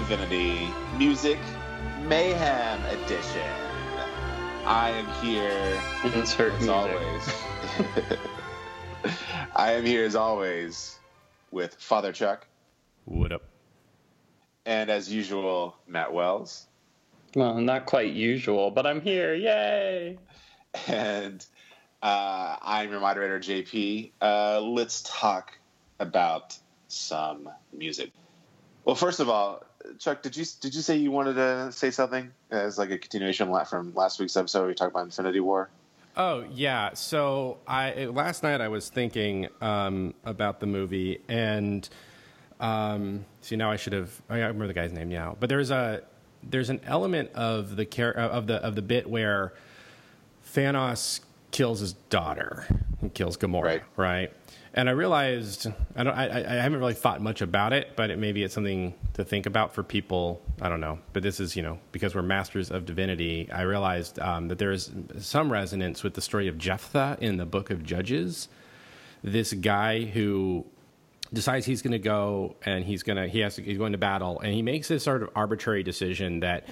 Divinity Music Mayhem Edition. I am here Insert as music. always. I am here as always with Father Chuck What up? and as usual Matt Wells Well, not quite usual, but I'm here. Yay! and uh, I'm your moderator JP. Uh, let's talk about some music. Well, first of all, Chuck, did you did you say you wanted to say something as like a continuation from last week's episode? Where we talked about Infinity War. Oh yeah. So I last night I was thinking um, about the movie, and um, see now I should have. I remember the guy's name now, but there's a there's an element of the char- of the of the bit where Thanos kills his daughter and kills Gamora, Right. right? And I realized I don't I, I haven't really thought much about it, but it, maybe it's something to think about for people. I don't know, but this is you know because we're masters of divinity. I realized um, that there is some resonance with the story of Jephthah in the Book of Judges. This guy who decides he's going to go and he's going to he has to he's going to battle and he makes this sort of arbitrary decision that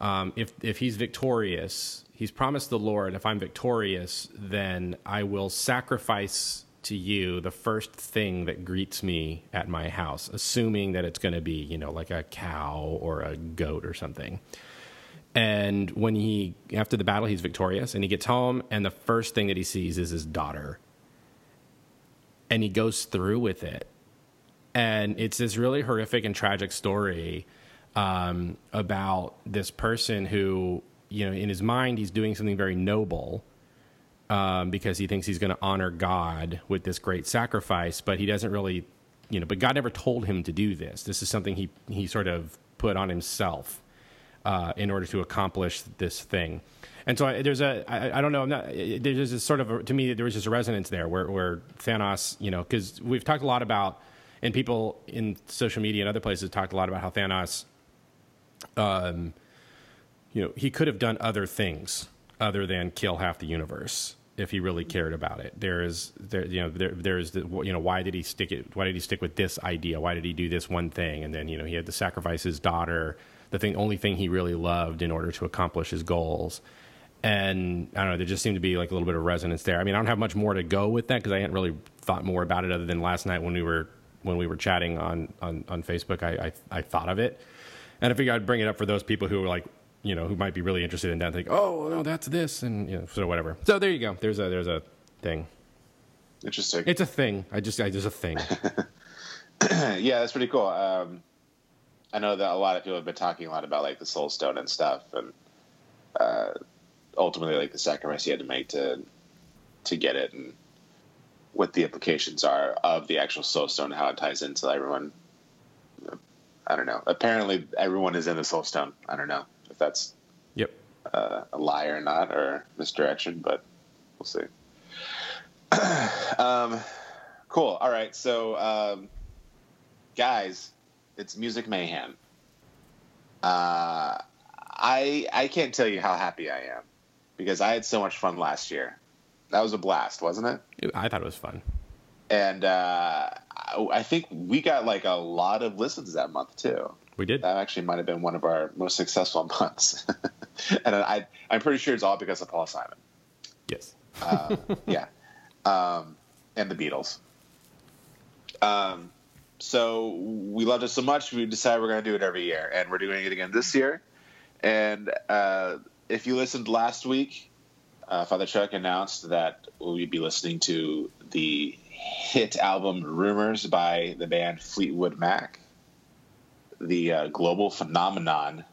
um, if if he's victorious, he's promised the Lord, if I'm victorious, then I will sacrifice to you the first thing that greets me at my house, assuming that it's going to be you know like a cow or a goat or something. And when he after the battle, he's victorious and he gets home, and the first thing that he sees is his daughter, and he goes through with it and it's this really horrific and tragic story um, about this person who, you know, in his mind, he's doing something very noble um, because he thinks he's going to honor God with this great sacrifice, but he doesn't really, you know, but God never told him to do this. This is something he he sort of put on himself uh, in order to accomplish this thing. And so I, there's a I, I don't know I'm not there's a sort of a, to me there was just a resonance there where where Thanos you know because we've talked a lot about and people in social media and other places talked a lot about how Thanos um you know he could have done other things other than kill half the universe if he really cared about it there is there you know there there's the, you know why did he stick it why did he stick with this idea why did he do this one thing and then you know he had to sacrifice his daughter the thing only thing he really loved in order to accomplish his goals and I don't know, there just seemed to be like a little bit of resonance there. I mean, I don't have much more to go with that because I hadn't really thought more about it other than last night when we were when we were chatting on on, on Facebook. I, I I thought of it, and I figured I'd bring it up for those people who are like, you know, who might be really interested in that. Think, oh, no, that's this, and you know, so whatever. So there you go. There's a there's a thing. Interesting. It's a thing. I just I just a thing. yeah, that's pretty cool. Um, I know that a lot of people have been talking a lot about like the Soul Stone and stuff, and uh, ultimately like the sacrifice you had to make to to get it, and what the implications are of the actual Soul Stone, and how it ties into everyone. I don't know. Apparently, everyone is in the Soul Stone. I don't know if that's yep. uh, a lie or not, or misdirection, but we'll see. um, cool. All right. So, um, guys, it's Music Mayhem. Uh, I I can't tell you how happy I am because I had so much fun last year. That was a blast, wasn't it? I thought it was fun. And uh, I, I think we got like a lot of listens that month too. We did. That actually might have been one of our most successful months. and I, I'm pretty sure it's all because of Paul Simon. Yes. Uh, yeah. Um, and the Beatles. Um, so we loved it so much, we decided we're going to do it every year. And we're doing it again this year. And uh, if you listened last week, uh, Father Chuck announced that we'd be listening to the hit album Rumors by the band Fleetwood Mac the uh, global phenomenon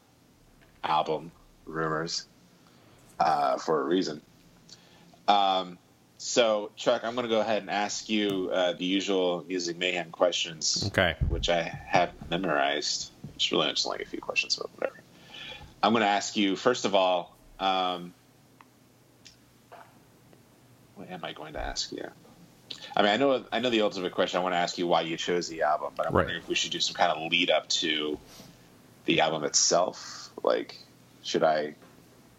album rumors uh, for a reason. Um, so chuck i'm going to go ahead and ask you uh, the usual music mayhem questions Okay. which i have memorized. It's really just like a few questions but whatever. I'm going to ask you first of all um, what am i going to ask you I mean, I know, I know the ultimate question. I want to ask you why you chose the album, but I'm Right. wondering if we should do some kind of lead up to the album itself. Like, should I,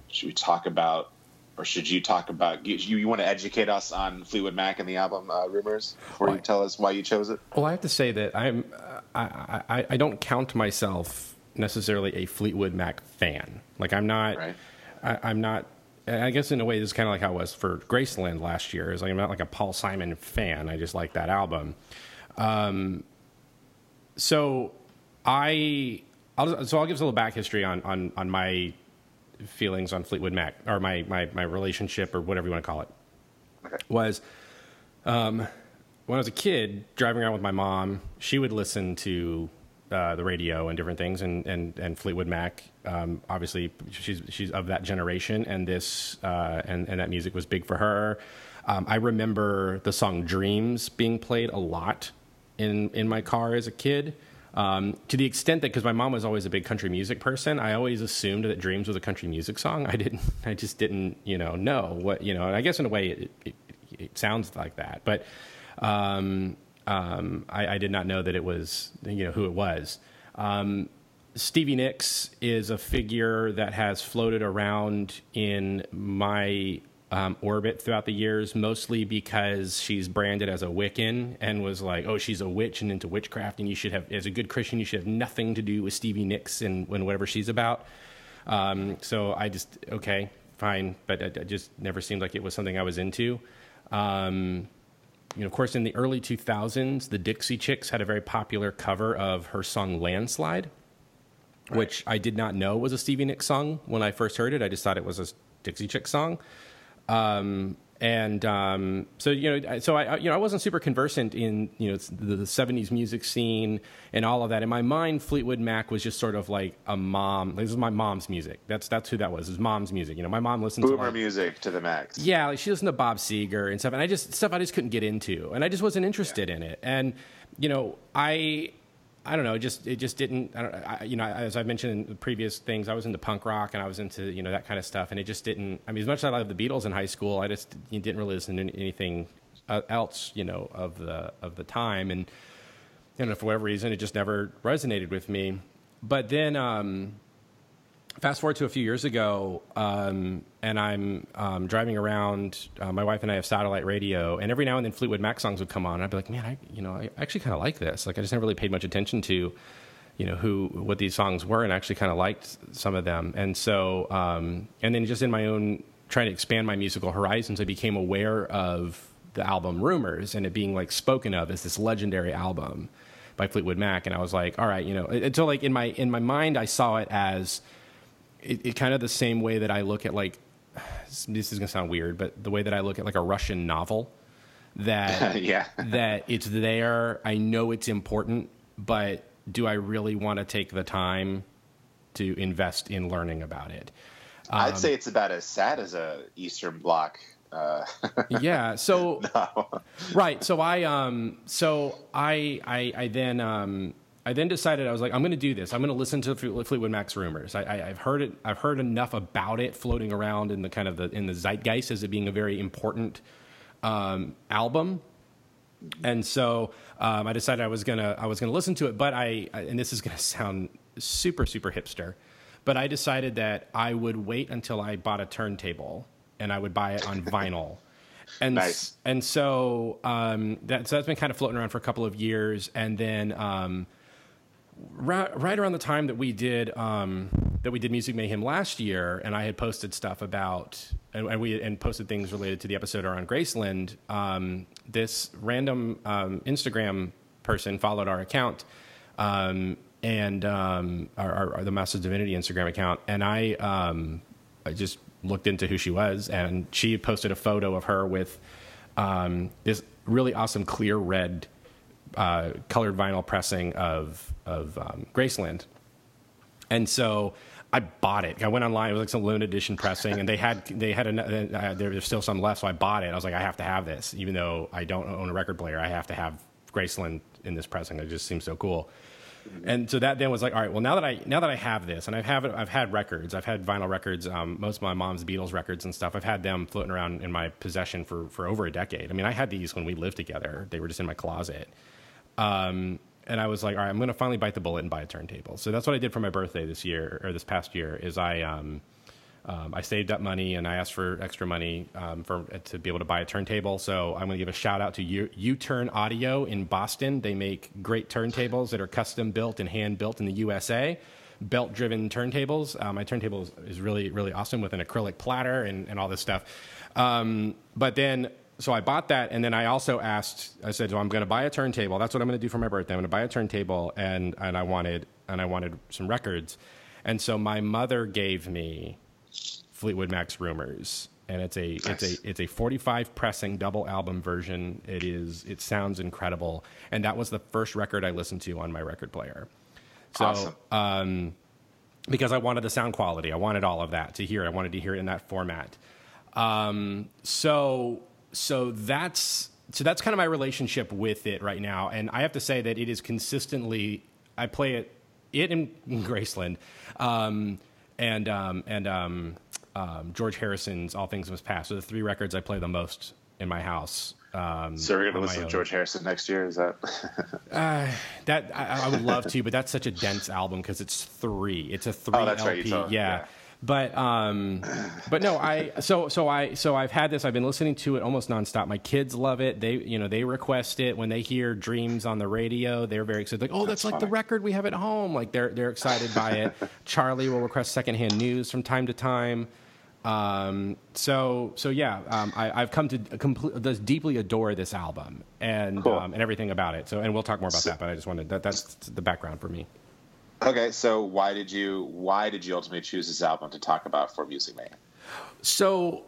should we talk about, or should you talk about? You, you want to educate us on Fleetwood Mac and the album uh, Rumors before you tell us why you chose it? Well, I have to say that I'm uh, I, I, I don't count myself necessarily a Fleetwood Mac fan. Like I'm not. Right. I, I'm not. I guess in a way, this is kind of like how it was for Graceland last year. Is like I'm not like a Paul Simon fan. I just like that album. Um, so I, I'll, so I'll give us a little back history on on on my feelings on Fleetwood Mac or my my my relationship or whatever you want to call it. Okay. Was um, when I was a kid driving around with my mom, she would listen to uh, the radio and different things, and and and Fleetwood Mac. Um, obviously, she's she's of that generation, and this uh, and and that music was big for her. Um, I remember the song "Dreams" being played a lot in in my car as a kid. Um, to the extent that because my mom was always a big country music person, I always assumed that "Dreams" was a country music song. I didn't. I just didn't, you know, know what you know. And I guess in a way, it, it, it sounds like that, but um, um, I, I, did not know that it was you know who it was. Um, Stevie Nicks is a figure that has floated around in my um, orbit throughout the years, mostly because she's branded as a Wiccan and was like, oh, she's a witch and into witchcraft, and you should have, as a good Christian, you should have nothing to do with Stevie Nicks and, and whatever she's about. Um, so I just, okay, fine, but it, it, just never seemed like it was something I was into. Um, you know, of course, in the early 2000s, the Dixie Chicks had a very popular cover of her song Landslide, right. which I did not know was a Stevie Nicks song when I first heard it. I just thought it was a Dixie Chick song. Um, and um, so you know, so I you know I wasn't super conversant in you know the, the, '70s music scene and all of that. In my mind, Fleetwood Mac was just sort of like a mom. This is my mom's music. That's that's who that was. His mom's music. You know, my mom listened boomer to like, music to the max. Yeah, like she listened to Bob Seger and stuff, and I just stuff I just couldn't get into, and I just wasn't interested yeah. in it. And you know, I I don't know. It just it just didn't. I don't. I, you know, as I've mentioned in previous things, I was into punk rock and I was into you know that kind of stuff, and it just didn't. I mean, as much as I loved the Beatles in high school, I just didn't really listen to anything uh, else, you know, of the of the time, and you know, for whatever reason, it just never resonated with me. But then, um, fast forward to a few years ago, um, and I'm um, driving around. Uh, my wife and I have satellite radio, and every now and then Fleetwood Mac songs would come on. And I'd be like, man, I you know I actually kind of like this. Like I just never really paid much attention to, you know, who what these songs were, and actually kind of liked some of them. And so, um, and then just in my own trying to expand my musical horizons, I became aware of the album Rumors and it being like spoken of as this legendary album by Fleetwood Mac. And I was like, all right, you know, until like in my in my mind, I saw it as it, it kind of the same way that I look at like this is gonna sound weird, but the way that I look at like a Russian novel, that yeah, that it's there. I know it's important, but do I really want to take the time to invest in learning about it? Um, I'd say it's about as sad as a Eastern Bloc. Uh, yeah. So no. right. So I um. So I I I then um I then decided I was like, I'm going to do this. I'm going to listen to Fleetwood Mac's rumors. I, have heard it. I've heard enough about it floating around in the kind of the in the zeitgeist as it being a very important um, album. And so um, I decided I was gonna I was gonna listen to it. But I and this is going to sound super super hipster, but I decided that I would wait until I bought a turntable and I would buy it on vinyl. And nice. and so um, that, so that's been kind of floating around for a couple of years, and then um, right, right around the time that we did um, that we did Music Mayhem last year, and I had posted stuff about and, and we and posted things related to the episode around Graceland. Um, this random um, Instagram person followed our account um, and um, our, our, our, the Masters Divinity Instagram account, and I um, I just looked into who she was, and she posted a photo of her with this really awesome clear red uh, colored vinyl pressing of of um, Graceland, and so I bought it. I went online. It was like some limited edition pressing, and they had they had a, uh, there was still some left, so I bought it. I was like, I have to have this, even though I don't own a record player. I have to have Graceland in this pressing. It just seems so cool. And so that then was like, all right. Well, now that I now that I have this, and I've have I've had records. I've had vinyl records. Um, most of my mom's Beatles records and stuff. I've had them floating around in my possession for for over a decade. I mean, I had these when we lived together. They were just in my closet. Um, and I was like, all right, I'm going to finally bite the bullet and buy a turntable. So that's what I did for my birthday this year or this past year. Is I um, um, I saved up money and I asked for extra money um, for to be able to buy a turntable. So I'm going to give a shout out to U- U-Turn Audio in Boston. They make great turntables that are custom built and hand built in the USA. Belt driven turntables. Uh, my turntable is, is, really really awesome with an acrylic platter and, and all this stuff. Um, but then so I bought that, and then I also asked. I said, "So I'm going to buy a turntable. That's what I'm going to do for my birthday. I'm going to buy a turntable, and and I wanted and I wanted some records, and so my mother gave me Fleetwood Mac's Rumors, and it's a nice. it's a it's a 45 pressing double album version. It is it sounds incredible, and that was the first record I listened to on my record player. So, awesome. um, because I wanted the sound quality, I wanted all of that to hear. It. I wanted to hear it in that format. Um, so so that's so that's kind of my relationship with it right now, and I have to say that it is consistently. I play it it in, in Graceland, um, and um, and um, um, George Harrison's "All Things Must Pass." So the three records I play the most in my house. Um, so we're gonna listen to George Harrison next year. Is that? uh, that I, I, would love to, but that's such a dense album because it's three. It's a three oh, LP. Right, yeah. yeah. But um, but no, I so so I so I've had this. I've been listening to it almost nonstop. My kids love it. They you know they request it when they hear Dreams on the radio. They're very excited. Like oh, that's, that's like funny. the record we have at home. Like they're they're excited by it. Charlie will request secondhand news from time to time. Um, so so yeah, um, I, have come to complete, deeply adore this album and cool. um, and everything about it. So and we'll talk more about so, that. But I just wanted that that's the background for me. Okay, so why did you why did you ultimately choose this album to talk about for Music Man? So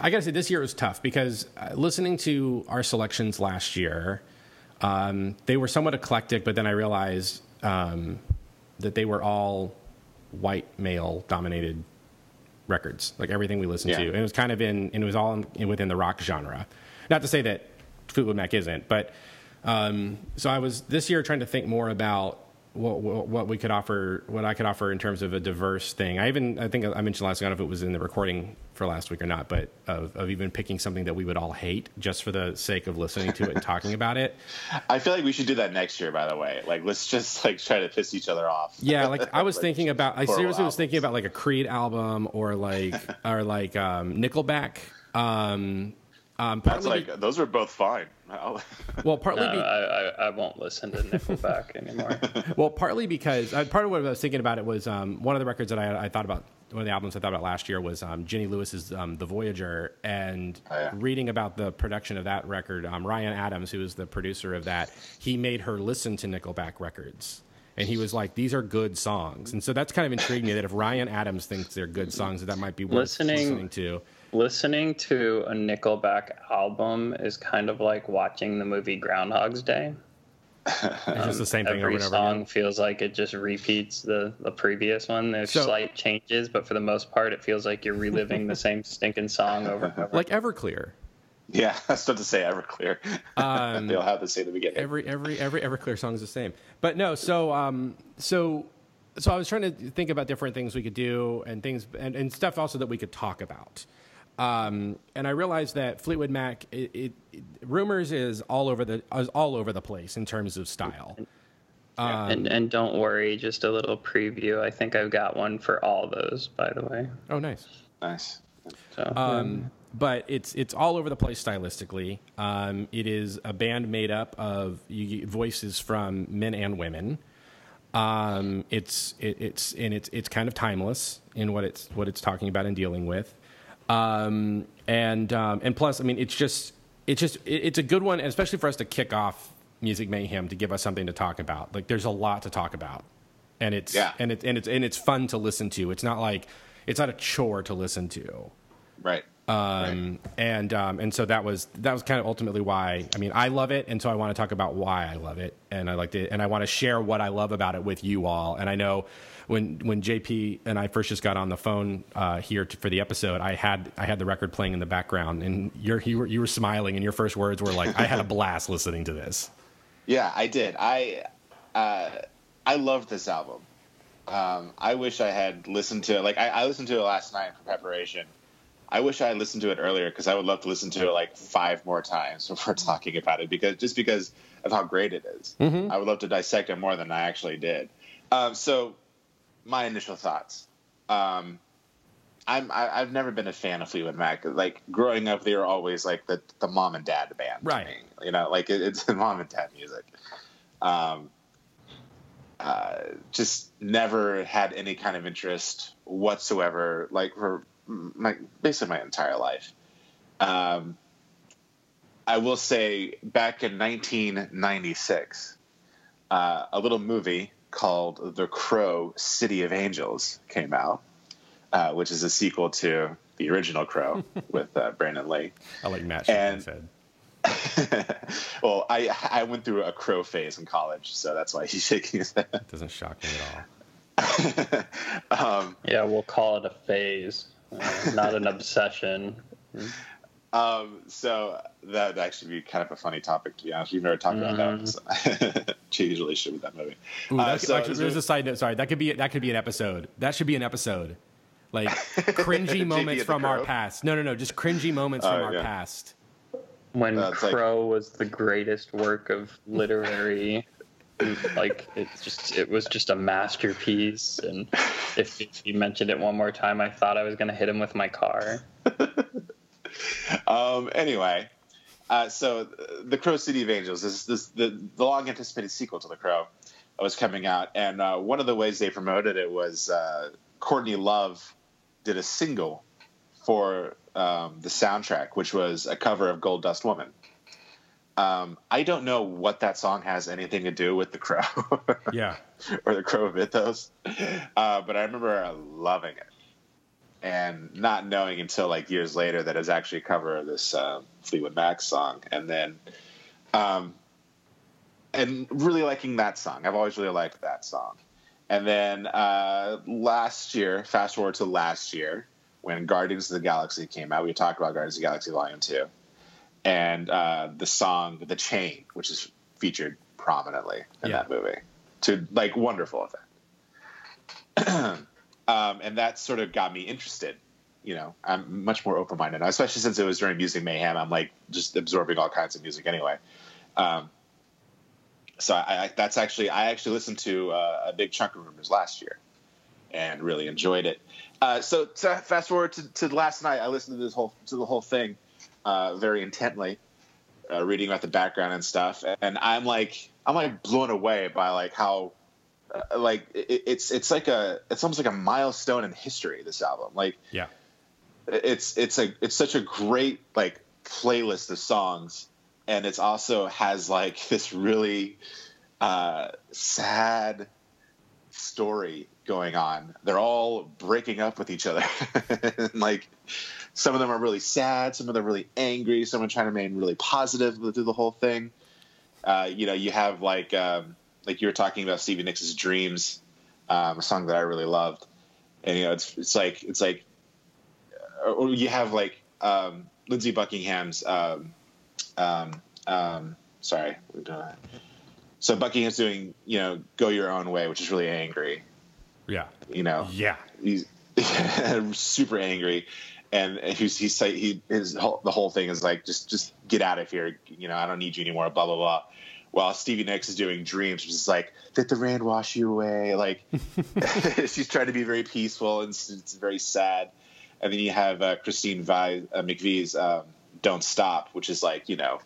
I gotta say this year was tough because uh, listening to our selections last year, um, they were somewhat eclectic, but then I realized um, that they were all white male dominated records, like everything we listened yeah. to, and it was kind of in and it was all in, within the rock genre. Not to say that Fleetwood Mac isn't, but um, so I was this year trying to think more about what, what we could offer, what I could offer in terms of a diverse thing. I even, I think I mentioned last, week, I don't know if it was in the recording for last week or not, but of, of even picking something that we would all hate just for the sake of listening to it and talking about it. I feel like we should do that next year, by the way. Like, let's just like try to piss each other off. Yeah. Like I was like, thinking about, I seriously was thinking about like a Creed album or like, or like, um, Nickelback. Um, um, That's like those are both fine. well, partly no, be- I, I, I, won't listen to Nickelback anymore. well, partly because uh, part of what I was thinking about it was um, one of the records that I, I, thought about. One of the albums I thought about last year was um, Jenny Lewis's um, "The Voyager," and oh, yeah. reading about the production of that record. Um, Ryan Adams, who was the producer of that, he made her listen to Nickelback records and he was like, "These are good songs," and so that's kind of intrigued me that if Ryan Adams thinks they're good songs, that, that might be worth listening, listening to listening to a Nickelback album is kind of like watching the movie Groundhog's Day. it's just the same thing. Every song again. feels like it just repeats the the previous one. There's so, slight changes, but for the most part, it feels like you're reliving the same stinking song over and over. Like Everclear. Yeah, I was about to say Everclear. Um, They'll have the same at the beginning. Every every every Everclear song is the same. But no, so um, so so I was trying to think about different things we could do and things and, and stuff also that we could talk about. Um, and I realized that Fleetwood Mac, it, it, it, rumors is all over the is all over the place in terms of style. Um, and and don't worry, just a little preview. I think I've got one for all those, by the way. Oh, nice, nice. So, um, but it's it's all over the place stylistically. Um, it is a band made up of voices from men and women. Um, it's it, it's and it's it's kind of timeless in what it's what it's talking about and dealing with. Um, and um, and plus, I mean, it's just it's just it's a good one, especially for us to kick off Music Mayhem to give us something to talk about. Like, there's a lot to talk about, and it's yeah. and it's and it's and it's fun to listen to. It's not like it's not a chore to listen to. Right. Um, right. and um, and so that was that was kind of ultimately why I mean I love it and so I want to talk about why I love it and I liked it and I want to share what I love about it with you all and I know when when JP and I first just got on the phone uh, here to, for the episode, I had I had the record playing in the background, and you're, you were you were smiling, and your first words were like, "I had a blast listening to this." Yeah, I did. I uh, I loved this album. Um, I wish I had listened to it. Like I, I listened to it last night for preparation. I wish I had listened to it earlier because I would love to listen to it like five more times before talking about it because just because of how great it is. Mm-hmm. I would love to dissect it more than I actually did. Um, so my initial thoughts. Um, I'm I, i have never been a fan of Fleetwood Mac. Like growing up, they were always like the the mom and dad band, right? You know, like it, it's mom and dad music. Um, uh, just never had any kind of interest whatsoever, like for my basically my entire life. Um, I will say, back in 1996, uh, a little movie called The Crow: City of Angels came out, uh, which is a sequel to the original Crow with uh, Brandon Lee. I like Matt and, said. well, I I went through a crow phase in college, so that's why he's shaking his head. It doesn't shock me at all. um, yeah, we'll call it a phase, not an obsession. Um, so that would actually be kind of a funny topic to be honest. We've never talked mm-hmm. about that. So Change relationship with that movie. Ooh, uh, so, actually, there's a side note. Sorry, that could be that could be an episode. That should be an episode. Like cringy moments from our past. No, no, no, just cringy moments from uh, our yeah. past when uh, Crow like... was the greatest work of literary like it just it was just a masterpiece. And if, if you mentioned it one more time i thought i was going to hit him with my car. Um anyway uh, so the crow city of angels is this the, the long anticipated sequel to the crow was coming out. And uh, one of the ways they promoted it was uh, courtney love did a single for um, the soundtrack, which was a cover of Gold Dust Woman. Um, I don't know what that song has anything to do with the Crow. yeah. or the Crow Mythos. Uh, but I remember loving it and not knowing until like years later that it was actually a cover of this uh, Fleetwood Mac song. And then, um, and really liking that song. I've always really liked that song. And then uh, last year, fast forward to last year, when Guardians of the Galaxy came out. We talked about Guardians of the Galaxy Volume Two, and uh, the song "The Chain," which is featured prominently in yeah. that movie, to like wonderful effect. um, and that sort of got me interested. You know, I'm much more open minded now, especially since it was during Music Mayhem. I'm like just absorbing all kinds of music anyway. Um, so I, I, that's actually I actually listened to uh, a big chunk of Rumors last year, and really enjoyed it. Uh, so, fast forward to, to, last night, I listened to this whole to the whole thing uh, very intently, uh, reading about the background and stuff, and I'm like I'm like blown away by like how uh, like it, it's it's like a it's almost like a milestone in history. This album, like yeah, it's it's a it's such a great like playlist of songs, and it's also has like this really uh, sad story going on. They're all breaking up with each other. like some of them are really sad, some of them are really angry, some are trying to remain really positive through the whole thing. Uh, you know, you have like um, like you were talking about Stevie Nicks' "Dreams," um, a song that I really loved, and you know, it's it's like it's like, uh, or you have like um, Lindsey Buckingham's. Um, um, um sorry, so Buckingham's doing you know "Go Your Own Way," which is really angry, yeah. You know. Yeah. He's super angry, and he's he's he his whole, the whole thing is like just just get out of here. You know, I don't need you anymore. Blah blah blah. While Stevie Nicks is doing Dreams, which is like let the rain wash you away. Like she's trying to be very peaceful and it's, it's very sad. And then you have uh, Christine Vi, uh, McVie's um, "Don't Stop," which is like you know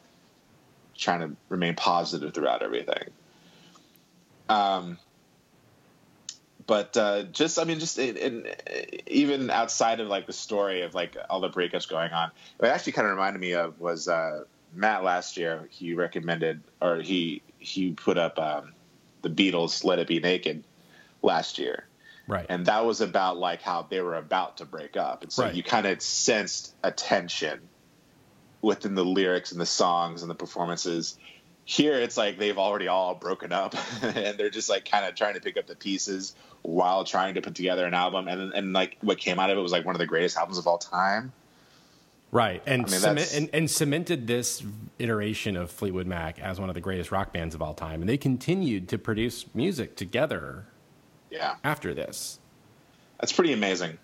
trying to remain positive throughout everything. Um, but uh, just I mean, just in, in, even outside of like the story of like all the breakups going on, it actually kind of reminded me of was uh, Matt last year. He recommended or he he put up um, the Beatles' "Let It Be Naked" last year, right? And that was about like how they were about to break up, and so right. you kind of sensed a tension within the lyrics and the songs and the performances here it's like they've already all broken up and they're just like kind of trying to pick up the pieces while trying to put together an album and and like what came out of it was like one of the greatest albums of all time. Right and, I mean, cement, and, and cemented this iteration of fleetwood mac as one of the greatest rock bands of all time and they continued to produce music together yeah. after this. That's pretty amazing.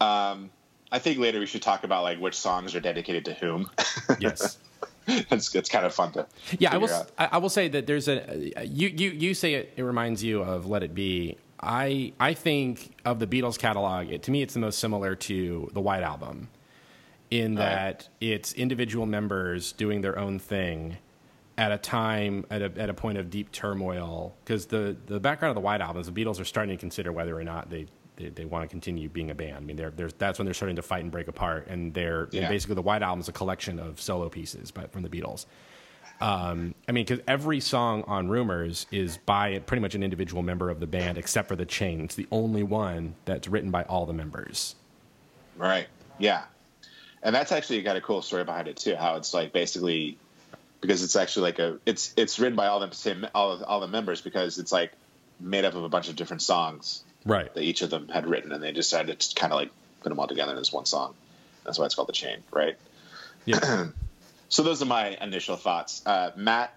Um, i think later we should talk about like which songs are dedicated to whom. Yes it's, it's kind of fun to yeah i will out. i will say that there's a you you you say it, it reminds you of let it be I I think of the Beatles catalog. It, to me, it's the most similar to the White Album, in that right. it's individual members doing their own thing at a time at a at a point of deep turmoil. Because the the background of the White Album is the Beatles are starting to consider whether or not they they, they want to continue being a band. I mean, they're, they're, that's when they're starting to fight and break apart. And they're yeah. and basically the White Album is a collection of solo pieces, but from the Beatles. Um, I mean, because every song on Rumors is by pretty much an individual member of the band, except for the Chain. It's the only one that's written by all the members. Right. Yeah. And that's actually got a cool story behind it too. How it's like basically because it's actually like a it's it's written by all the same all all the members because it's like made up of a bunch of different songs right. that each of them had written and they decided to kind of like put them all together in this one song. That's why it's called the chain right? Yeah. So those are my initial thoughts. Uh, matt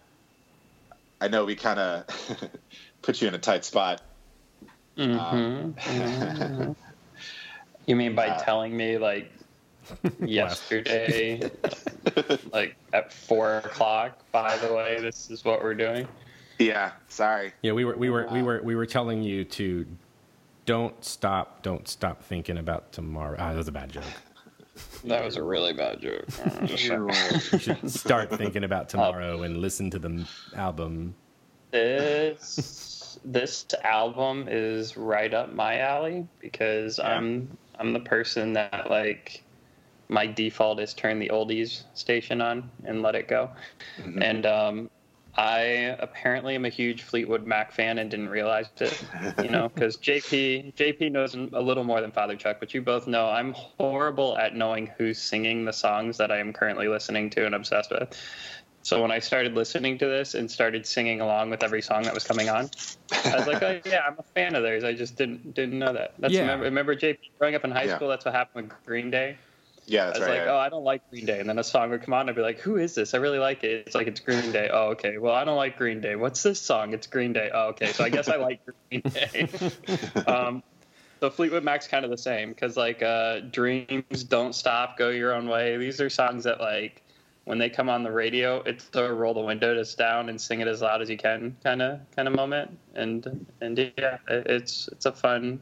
i know we kind of put you in a tight spot. Mm-hmm. Um, mm-hmm. you mean by uh, telling me like yesterday like at four o'clock by the way this is what we're doing? Yeah sorry. Yeah we were we were we were we were telling you to don't stop, don't stop thinking about tomorrow. Ah, that was a bad joke. That was a really bad joke. you should start thinking about tomorrow and listen to the album. This this album is right up my alley because yeah. I'm I'm the person that like my default is turn the oldies station on and let it go. Mm-hmm. And um, I apparently am a huge Fleetwood Mac fan and didn't realize it, you know, because JP JP knows a little more than Father Chuck, but you both know I'm horrible at knowing who's singing the songs that I am currently listening to and obsessed with. So when I started listening to this and started singing along with every song that was coming on, I was like, oh, "Yeah, I'm a fan of theirs." I just didn't didn't know that. That's yeah. remember, remember JP growing up in high yeah. school. That's what happened with Green Day. Yeah, that's I was right. like, oh, I don't like Green Day, and then a song would come on, and I'd be like, who is this? I really like it. It's like it's Green Day. Oh, okay. Well, I don't like Green Day. What's this song? It's Green Day. Oh, okay. So I guess I like Green Day. um, so Fleetwood Mac's kind of the same because like uh, Dreams, Don't Stop, Go Your Own Way. These are songs that like when they come on the radio, it's a roll the window down and sing it as loud as you can kind of kind of moment. And and yeah, it's it's a fun.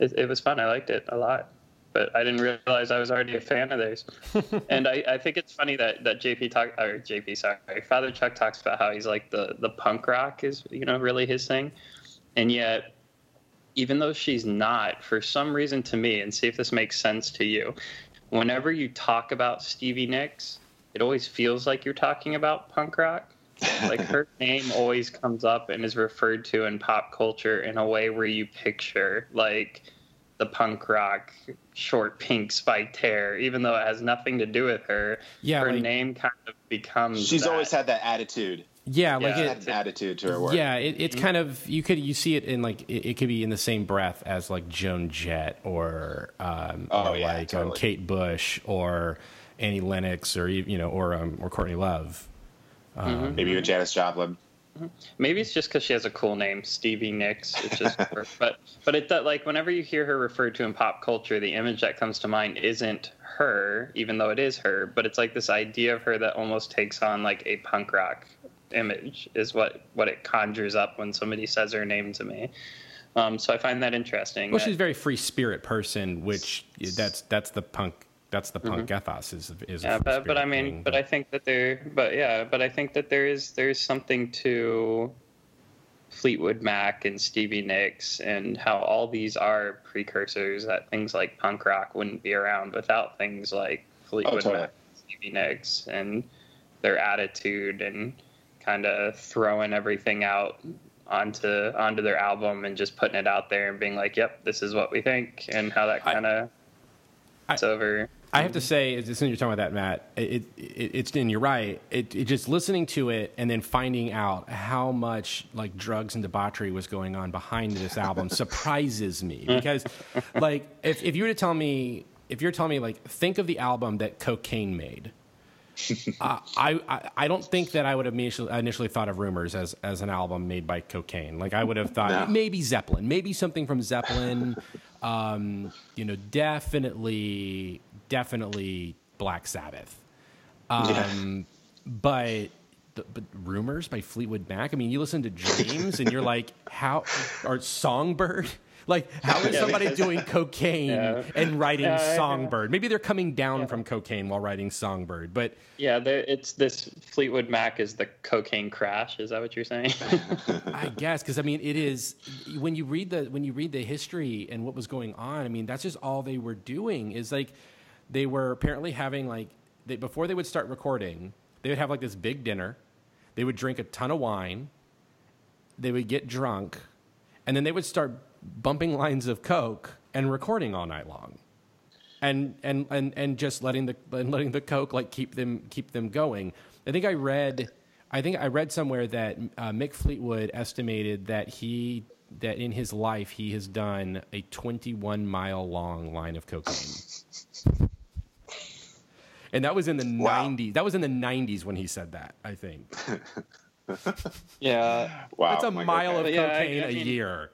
It, it was fun. I liked it a lot but I didn't realize I was already a fan of theirs. and I, I think it's funny that, that JP talk or JP sorry Father Chuck talks about how he's like the the punk rock is you know really his thing, and yet even though she's not, for some reason to me, and see if this makes sense to you, whenever you talk about Stevie Nicks, it always feels like you're talking about punk rock. like her name always comes up and is referred to in pop culture in a way where you picture like the punk rock short pink spiked hair, even though it has nothing to do with her. Yeah, her like, name kind of becomes. She's that. always had that attitude. Yeah, like yeah, it, an attitude to her work. Yeah, it, it's mm-hmm. kind of you could you see it in like it, it, could be in the same breath as like Joan Jett or um, oh, or yeah, like um, totally. um, Kate Bush or Annie Lennox or you know or um, or Courtney Love. Mm-hmm. Um, Maybe even Janis Joplin. Maybe it's just because she has a cool name, Stevie Nicks. It's just, but but it like whenever you hear her referred to in pop culture, the image that comes to mind isn't her, even though it is her. But it's like this idea of her that almost takes on like a punk rock image, is what what it conjures up when somebody says her name to me. Um, so I find that interesting. Well, that, she's a very free spirit person, which that's that's the punk that's the punk mm-hmm. ethos is is yeah but, but i mean thing, but, but i think that there but yeah but i think that there is there's something to fleetwood mac and stevie nicks and how all these are precursors that things like punk rock wouldn't be around without things like fleetwood oh, totally. mac stevie nicks and their attitude and kind of throwing everything out onto onto their album and just putting it out there and being like yep this is what we think and how that kind of it's over I have to say, as soon as you're talking about that, Matt, it, it, it's and you're right. It, it, just listening to it and then finding out how much like drugs and debauchery was going on behind this album surprises me because, like, if if you were to tell me, if you're telling me, like, think of the album that Cocaine made. uh, I, I, I don't think that I would have initially, initially thought of Rumors as as an album made by Cocaine. Like I would have thought no. maybe Zeppelin, maybe something from Zeppelin. Um, you know, definitely definitely Black Sabbath. Um, yeah. But but rumors by Fleetwood Mac. I mean, you listen to James and you're like, how or Songbird. Like, how is somebody doing cocaine yeah. and writing yeah, Songbird? Maybe they're coming down yeah. from cocaine while writing Songbird, but yeah, it's this Fleetwood Mac is the cocaine crash. Is that what you're saying? I guess because I mean, it is when you read the when you read the history and what was going on. I mean, that's just all they were doing. Is like they were apparently having like they, before they would start recording, they would have like this big dinner. They would drink a ton of wine. They would get drunk, and then they would start bumping lines of coke and recording all night long and and and and just letting the letting the coke like keep them keep them going i think i read i think i read somewhere that uh, mick fleetwood estimated that he that in his life he has done a 21 mile long line of cocaine and that was in the wow. 90s that was in the 90s when he said that i think yeah wow that's a mile of cocaine yeah, I, I mean, a year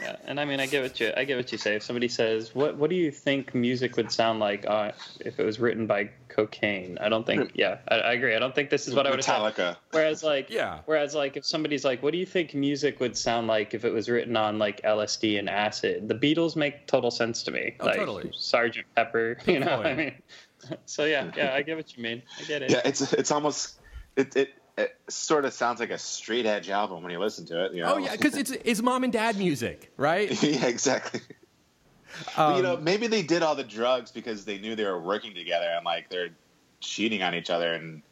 yeah, and I mean, I get what you I get what you say. If somebody says, "What what do you think music would sound like uh, if it was written by cocaine?" I don't think. Yeah, I, I agree. I don't think this is what I would have said. Whereas, like, yeah. Whereas, like, if somebody's like, "What do you think music would sound like if it was written on like LSD and acid?" The Beatles make total sense to me. Oh, like, totally. Sergeant Pepper. You know, oh. I mean. So yeah, yeah, I get what you mean. I get it. Yeah, it's it's almost it it it sort of sounds like a straight edge album when you listen to it. You know? Oh yeah, because it's it's mom and dad music, right? yeah, exactly. Um, you know, maybe they did all the drugs because they knew they were working together and like they're cheating on each other and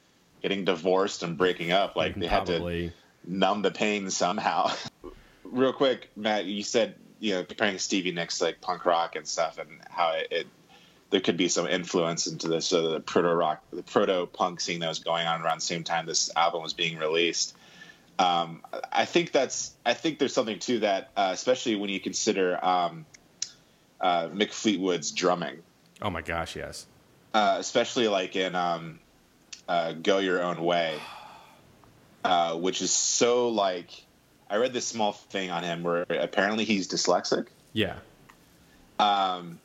getting divorced and breaking up. Like they probably. had to numb the pain somehow. Real quick, Matt, you said you know comparing Stevie Nicks like punk rock and stuff and how it, it there could be some influence into this uh, the proto rock, the proto punk scene that was going on around the same time this album was being released. Um, I think that's I think there's something to that, uh, especially when you consider um, uh, Mick Fleetwood's drumming. Oh my gosh, yes. Uh, especially like in um, uh, "Go Your Own Way," uh, which is so like I read this small thing on him where apparently he's dyslexic. Yeah. Um,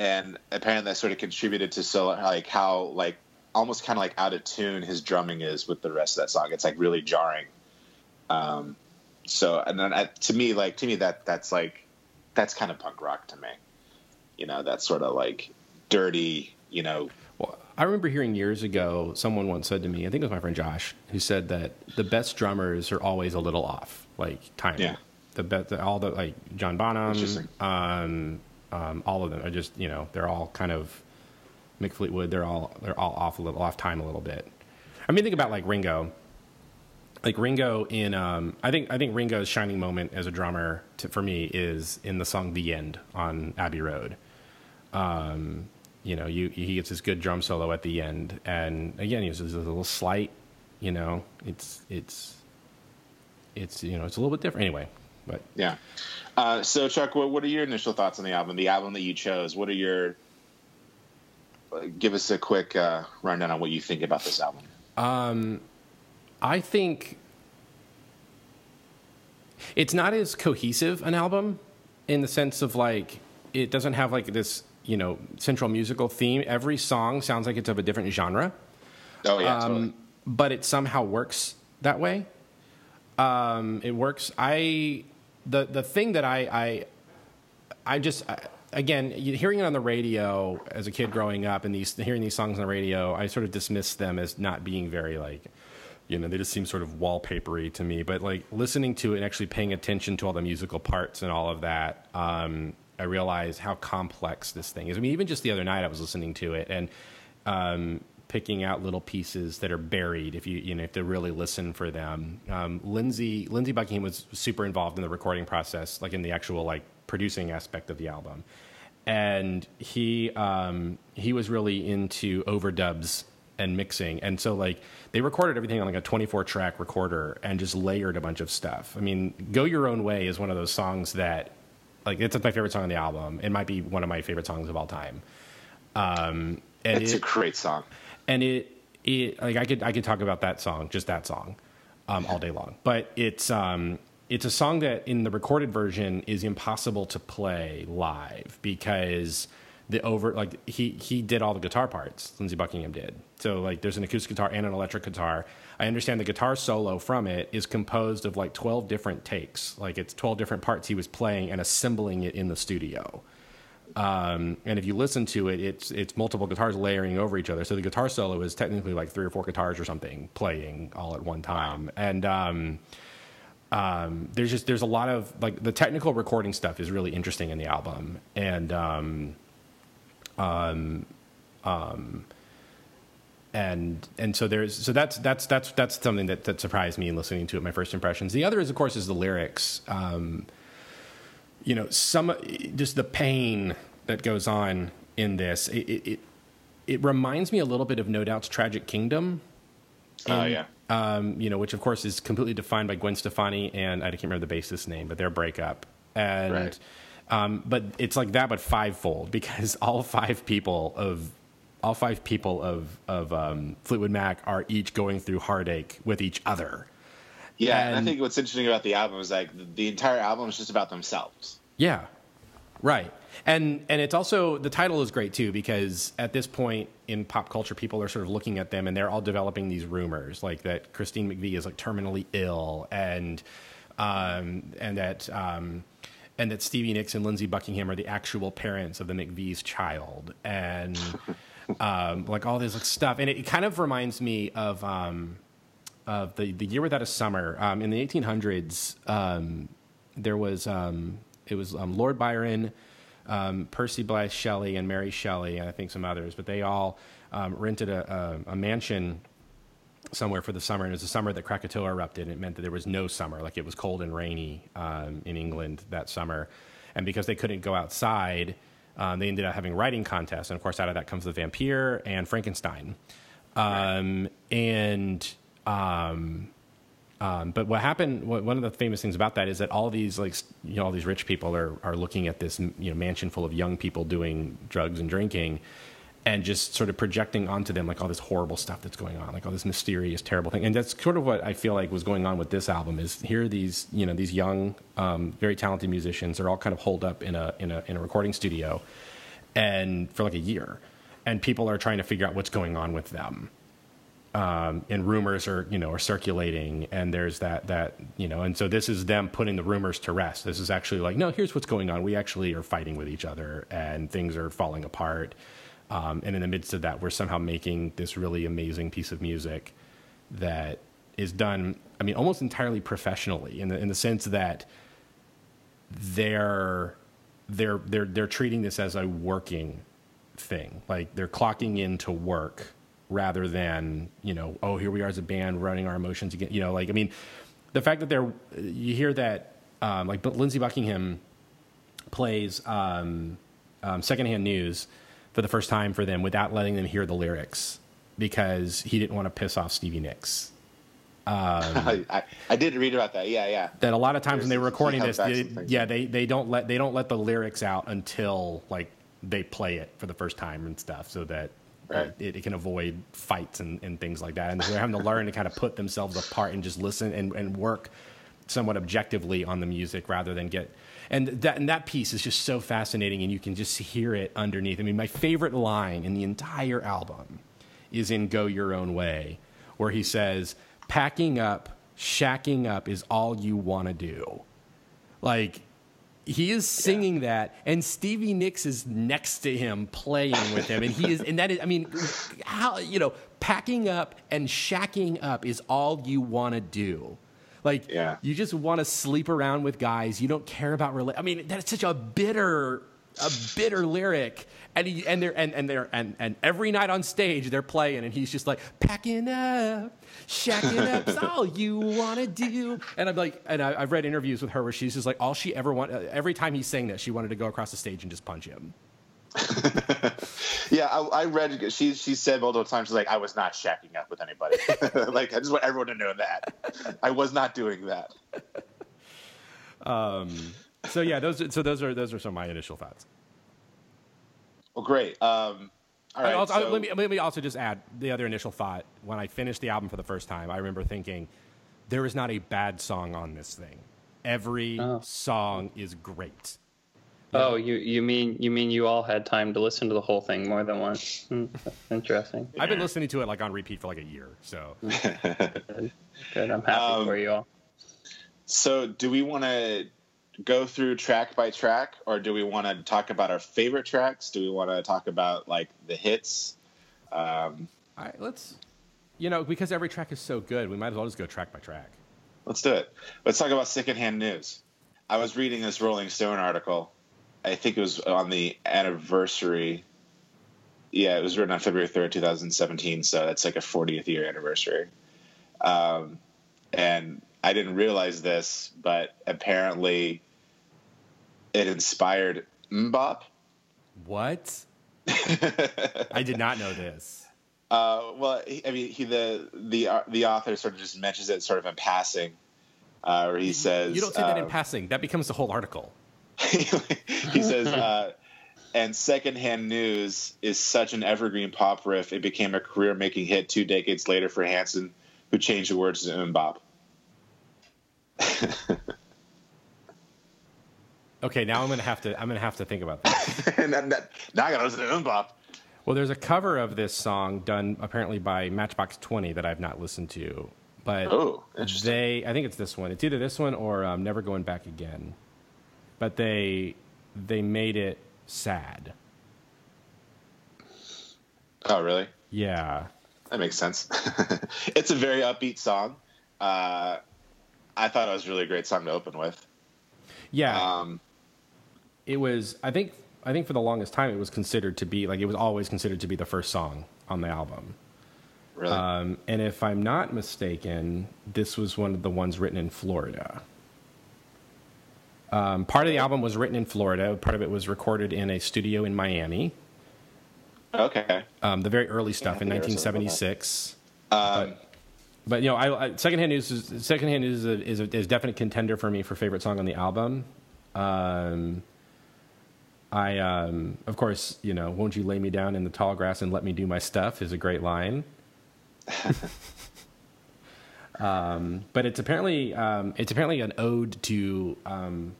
and apparently that sort of contributed to so like how like almost kind of like out of tune his drumming is with the rest of that song. It's like really jarring. Um, so and then uh, to me, like to me that that's like that's kind of punk rock to me. You know, that sort of like dirty. You know. Well, I remember hearing years ago someone once said to me, I think it was my friend Josh, who said that the best drummers are always a little off, like timing. Yeah. The bet all the like John Bonham, um, um, all of them are just you know they're all kind of Mick Fleetwood. They're all they're all off a little off time a little bit. I mean, think about like Ringo. Like Ringo in, um, I think I think Ringo's shining moment as a drummer to, for me is in the song "The End" on Abbey Road. Um, you know, you, he gets this good drum solo at the end, and again, he's a little slight. You know, it's it's it's you know it's a little bit different anyway. But yeah. Uh, so Chuck, what, what are your initial thoughts on the album? The album that you chose. What are your uh, give us a quick uh, rundown on what you think about this album. Um, I think it's not as cohesive an album in the sense of like it doesn't have like this you know central musical theme. Every song sounds like it's of a different genre. Oh yeah, um, totally. but it somehow works that way. Um, it works. I the the thing that I I, I just I, again hearing it on the radio as a kid growing up and these hearing these songs on the radio, I sort of dismissed them as not being very like you know they just seem sort of wallpapery to me. But like listening to it and actually paying attention to all the musical parts and all of that. Um, I realized how complex this thing is. I mean, even just the other night, I was listening to it, and um, picking out little pieces that are buried if you you know if to really listen for them. Um, Lindsey Lindsey Buckingham was super involved in the recording process, like in the actual like producing aspect of the album, and he um, he was really into overdubs and mixing, and so like they recorded everything on like a 24 track recorder and just layered a bunch of stuff. I mean, "Go Your Own Way" is one of those songs that like it's my favorite song on the album. It might be one of my favorite songs of all time. Um, and it's it, a great song and it it like I could I could talk about that song, just that song, um, all day long. But it's um, it's a song that in the recorded version is impossible to play live because the over like he he did all the guitar parts. Lindsey Buckingham did. So like there's an acoustic guitar and an electric guitar. I understand the guitar solo from it is composed of like 12 different takes. Like it's 12 different parts he was playing and assembling it in the studio. Um, and if you listen to it, it's it's multiple guitars layering over each other. So the guitar solo is technically like three or four guitars or something playing all at one time. And um, um, there's just there's a lot of like the technical recording stuff is really interesting in the album. And um, um, um, and and so there's so that's that's that's that's something that that surprised me in listening to it. My first impressions. The other is of course is the lyrics. Um, you know, some just the pain that goes on in this. It it, it reminds me a little bit of No Doubt's Tragic Kingdom. Oh uh, yeah. Um, you know, which of course is completely defined by Gwen Stefani and I can't remember the bassist name, but their breakup. And right. um, but it's like that, but fivefold because all five people of all five people of of um, Fleetwood Mac are each going through heartache with each other. Yeah, and, and I think what's interesting about the album is like the entire album is just about themselves. Yeah, right. And and it's also the title is great too because at this point in pop culture, people are sort of looking at them and they're all developing these rumors like that Christine McVie is like terminally ill and um, and that. Um, and that Stevie Nicks and Lindsey Buckingham are the actual parents of the McVie's child, and um, like all this like, stuff. And it, it, kind of reminds me of um, of the the year without a summer um, in the 1800s. Um, there was um, it was um, Lord Byron, um, Percy Bysshe Shelley, and Mary Shelley, and I think some others, but they all rented a, a, a, mansion somewhere for the summer. And it was the summer that Krakatoa erupted, and it meant that there was no summer, like it was cold and rainy in England that summer. And because they couldn't go outside, they ended up having writing contests, and of course, out of that comes the Vampire and Frankenstein. Um, and um, um, but what happened? What, one of the famous things about that is that all these like you know all these rich people are are looking at this you know mansion full of young people doing drugs and drinking, and just sort of projecting onto them like all this horrible stuff that's going on, like all this mysterious, terrible thing. And that's sort of what I feel like was going on with this album. Is here these you know these young, um, very talented musicians are all kind of holed up in a in a in a recording studio, and for like a year, and people are trying to figure out what's going on with them um, and rumors are you know are circulating and there's that that you know and so this is them putting the rumors to rest. This is actually like no here's what's going on. We actually are fighting with each other and things are falling apart. Um, and in the midst of that we're somehow making this really amazing piece of music that is done i mean almost entirely professionally in the in the sense that they're they're they're they're treating this as a working thing. Like they're clocking in to work rather than you know oh here we are as a band running our emotions again you know like i mean the fact that they're you hear that um, like lindsey buckingham plays um, um, secondhand news for the first time for them without letting them hear the lyrics because he didn't want to piss off stevie nicks um, I, I, did read about that. Yeah, yeah. That a lot of times There's, when they were recording this, they, yeah, they, they don't let they don't let the lyrics out until like they play it for the first time and stuff, so that Right. It, it, can avoid fights and, and things like that. And they're having to learn to kind of put themselves apart and just listen and, and work somewhat objectively on the music rather than get and that and that piece is just so fascinating and you can just hear it underneath. I mean, my favorite line in the entire album is in Go Your Own Way, where he says, Packing up, shacking up is all you want to do. Like he is singing yeah. that, and Stevie Nicks is next to him playing with him, and he is, and that is, I mean, how you know, packing up and shacking up is all you want to do. Like, yeah. you just want to sleep around with guys. You don't care about rela- I mean, that's such a bitter a bitter lyric and he and they're and, and they're and, and every night on stage they're playing and he's just like packing up shacking up is all you want to do and i'm like and I, have read interviews with her where she's just like all she ever want every time he's saying that she wanted to go across the stage and just punch him yeah, I, I, read. She she said multiple times, she's like, "I was not shacking up with anybody." like, I just want everyone to know that I was not doing that. Um, so yeah, those so those are those are some of my initial thoughts. Well, great. Um, all right. Also, so... let, me, let me also just add the other initial thought. When I finished the album for the first time, I remember thinking, there is not a bad song on this thing. Every oh. song is great. Oh, you you mean you mean you all had time to listen to the whole thing more than once? Hmm, interesting. I've been listening to it like on repeat for like a year. So good. good. I'm happy um, for you all. So, do we want to go through track by track, or do we want to talk about our favorite tracks? Do we want to talk about like the hits? Um, all right, let's. You know, because every track is so good, we might as well just go track by track. Let's do it. Let's talk about secondhand news. I was reading this Rolling Stone article. I think it was on the anniversary. Yeah, it was written on February 3rd, 2017. So that's like a 40th year anniversary. Um, and I didn't realize this, but apparently it inspired MMMBop. What? I did not know this. Uh, well, I mean, he the the uh, the author sort of just mentions it sort of in passing, uh, where he says, "You don't say that in uh, passing. That becomes the whole article." he says, uh, "And secondhand news is such an evergreen pop riff. It became a career-making hit two decades later for Hanson, who changed the words to MMMBop." okay, now I'm gonna have to I'm gonna have to think about that. now I gotta listen to MMMBop. Well, there's a cover of this song done apparently by Matchbox Twenty that I've not listened to, but oh. They I think it's this one. It's either this one or um, Never Going Back Again, but they they made it sad. Oh, really? Yeah. That makes sense. it's a very upbeat song. Uh, I thought it was really a great song to open with. Yeah. Um, it was. I think. I think for the longest time, it was considered to be like it was always considered to be the first song on the album. Really. Um, and if I'm not mistaken, this was one of the ones written in Florida. Um, part of the album was written in Florida. Part of it was recorded in a studio in Miami. Okay. Um, the very early stuff yeah, in 1976. Um, but, but you know, I, I, secondhand news is secondhand news is a, is a, is definite contender for me for favorite song on the album. Um, I um, of course you know, won't you lay me down in the tall grass and let me do my stuff is a great line. um, but it's apparently um, it's apparently an ode to um,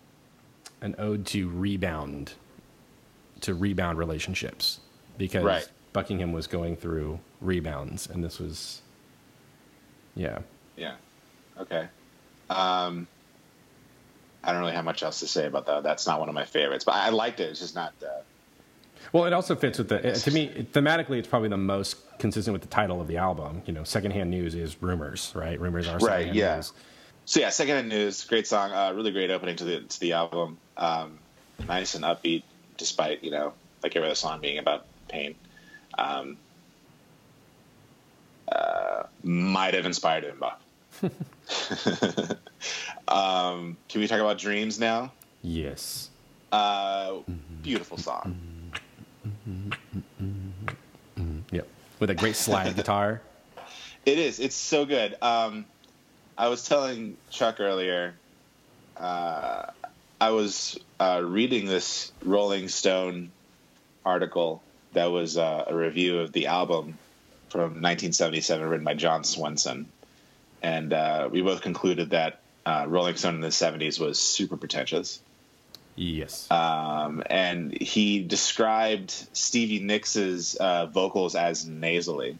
an ode to rebound to rebound relationships because right. Buckingham was going through rebounds and this was yeah. Yeah. Okay. Um, I don't really have much else to say about that. That's not one of my favorites, but I liked it. It's just not. Uh, well, it also fits with the. To me, thematically, it's probably the most consistent with the title of the album. You know, secondhand news is rumors, right? Rumors are secondhand right. Yeah. News. So yeah, secondhand news, great song, uh, really great opening to the to the album. Um, nice and upbeat, despite you know, like every other song being about pain. Um, uh, might have inspired him. um, can we talk about dreams now? Yes. Uh, beautiful song. Yep, with a great slide guitar. It is. It's so good. Um, I was telling Chuck earlier. Uh, I was uh, reading this Rolling Stone article that was uh, a review of the album from 1977, written by John Swenson, and uh, we both concluded that uh, Rolling Stone in the 70s was super pretentious. Yes. Um, and he described Stevie Nicks' uh, vocals as nasally.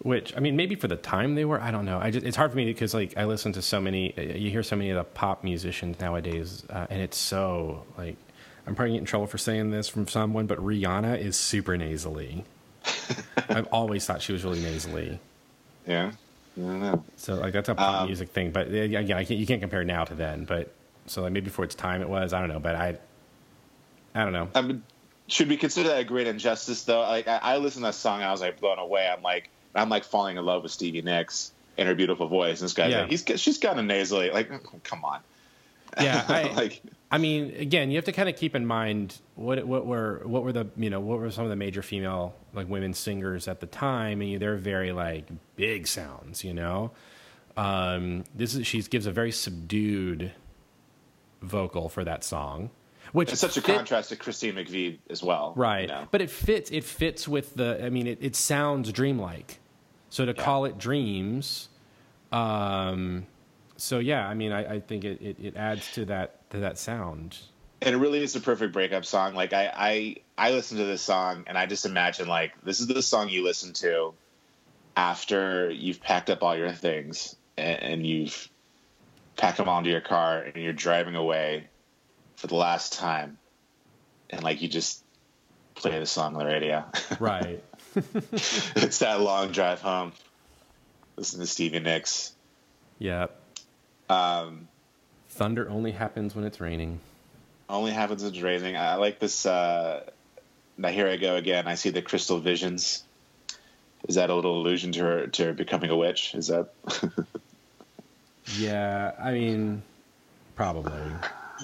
Which I mean, maybe for the time they were. I don't know. I just, it's hard for me because like I listen to so many. You hear so many of the pop musicians nowadays, uh, and it's so like I'm probably getting in trouble for saying this from someone, but Rihanna is super nasally. I've always thought she was really nasally. Yeah. So like that's a pop um, music thing, but again, can't, you can't compare now to then. But so like maybe before its time it was. I don't know, but I, I don't know. I mean, should we consider that a great injustice though? Like I, I listened to that song, I was like blown away. I'm like, I'm like falling in love with Stevie Nicks and her beautiful voice. And this guy's yeah. like, he's she's kind of nasally. Like, come on. Yeah, I, like I mean, again, you have to kind of keep in mind what what were what were the you know what were some of the major female like women singers at the time, and they're very like big sounds, you know. Um, this is she gives a very subdued vocal for that song, which it's such a fit, contrast to Christine McVie as well, right? You know? But it fits. It fits with the. I mean, it, it sounds dreamlike. So to yeah. call it dreams, um, so yeah, I mean, I, I think it, it, it, adds to that to that sound. And it really is the perfect breakup song. Like I, I I listen to this song and I just imagine like this is the song you listen to after you've packed up all your things and, and you've packed them all into your car and you're driving away for the last time, and like you just play the song on the radio. Right. it's that long drive home. Listen to Stevie Nicks. Yep. Um, Thunder only happens when it's raining. Only happens when it's raining. I like this. Uh, now here I go again. I see the crystal visions. Is that a little allusion to her to her becoming a witch? Is that? yeah, I mean, probably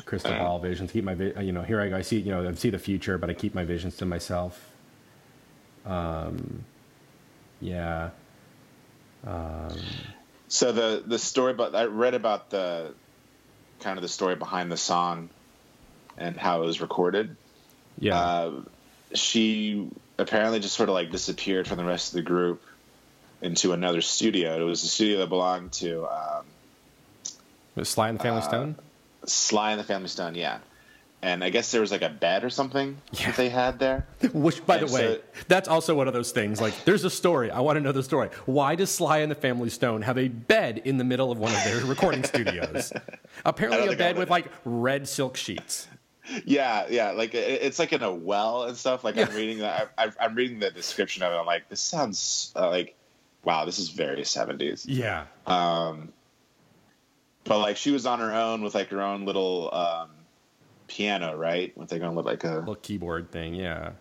crystal ball visions. Keep my you know here I go. I see you know I see the future, but I keep my visions to myself. Um, yeah. Um, so the the story but I read about the kind of the story behind the song and how it was recorded. Yeah. Uh, she apparently just sort of like disappeared from the rest of the group into another studio. It was a studio that belonged to um, was Sly and the Family uh, Stone. Sly and the Family Stone, yeah and I guess there was like a bed or something yeah. that they had there. Which, by and the so, way, that's also one of those things. Like, there's a story. I want to know the story. Why does Sly and the Family Stone have a bed in the middle of one of their recording studios? Apparently, a bed with like red silk sheets. Yeah, yeah, like it's like in a well and stuff. Like yeah. I'm reading that. I, am reading the description of it. I'm like, this sounds uh, like, wow, this is very 70s. Yeah. Um, but like she was on her own with like her own little. Um, piano, right? What they're going to look like a little keyboard thing, yeah.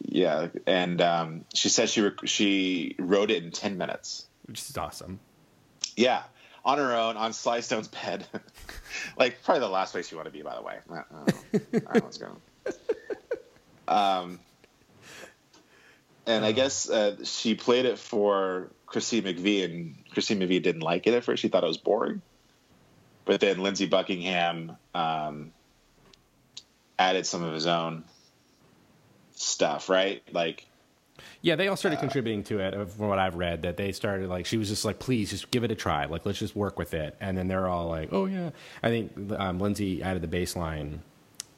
Yeah, and um, she said she rec- she wrote it in ten minutes, which is awesome. Yeah, on her own on Sly Stone's bed, like probably the last place you want to be. By the way, I don't know, what's going. Um, and I guess uh, she played it for Christine McVie, and Christine McVie didn't like it at first. She thought it was boring. But then Lindsey Buckingham um, added some of his own stuff, right? Like, yeah, they all started uh, contributing to it. From what I've read, that they started like she was just like, please, just give it a try. Like, let's just work with it. And then they're all like, oh yeah. I think um, Lindsey added the bass line,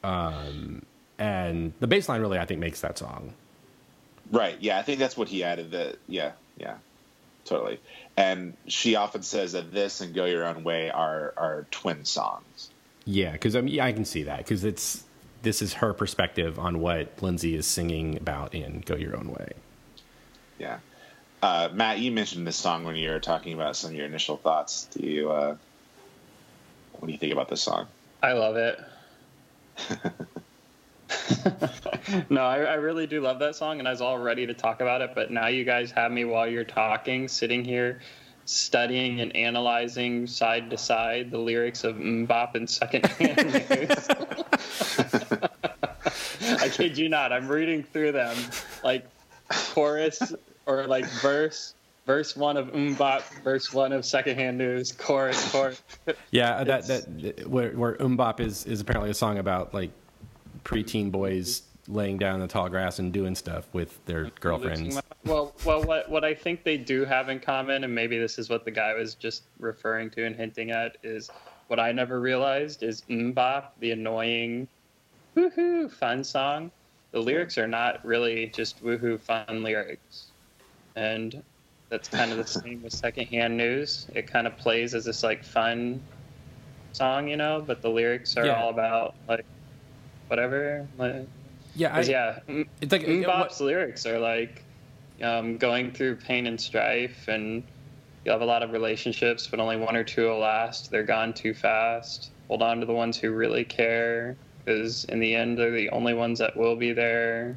um, and the bass line really, I think, makes that song. Right. Yeah, I think that's what he added. That yeah, yeah, totally. And she often says that this and "Go Your Own Way" are are twin songs. Yeah, because I mean, I can see that because it's this is her perspective on what Lindsey is singing about in "Go Your Own Way." Yeah, uh, Matt, you mentioned this song when you were talking about some of your initial thoughts. Do you uh, what do you think about this song? I love it. no, I, I, really do love that song, and I was all ready to talk about it. But now you guys have me while you're talking, sitting here studying and analyzing side to side the lyrics of MMMBop and Secondhand News. Kid you not. I'm reading through them like chorus or like verse verse one of MMMBop, verse one of Secondhand News, chorus, chorus. Yeah, that that where, where MMMBop is is apparently a song about like preteen boys laying down in the tall grass and doing stuff with their girlfriends. Well, well, what what I think they do have in common, and maybe this is what the guy was just referring to and hinting at, is what I never realized is MMMBop, the annoying woohoo fun song. The lyrics are not really just woohoo fun lyrics, and that's kind of the same with Secondhand News. It kind of plays as this like fun song, you know, but the lyrics are yeah. all about like whatever. Like, yeah, I, yeah. It's like MMMBop's lyrics are like um, going through pain and strife, and you have a lot of relationships, but only one or two will last. They're gone too fast. Hold on to the ones who really care, because in the end, they're the only ones that will be there.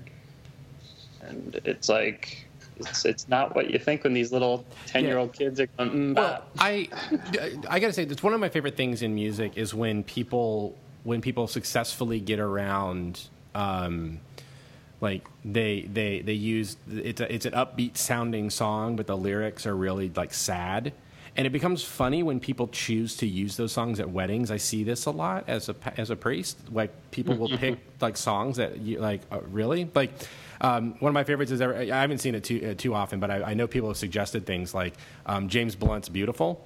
And it's like it's it's not what you think when these little ten year old kids are going. Mm, well, I I gotta say, it's one of my favorite things in music is when people when people successfully get around um, like they they they use it's a, it's an upbeat sounding song, but the lyrics are really like sad. And it becomes funny when people choose to use those songs at weddings. I see this a lot as a as a priest. Like people will pick like songs that you like uh, really like. Um, one of my favorites is ever, I haven't seen it too uh, too often, but I, I, know people have suggested things like um, James Blunt's "Beautiful."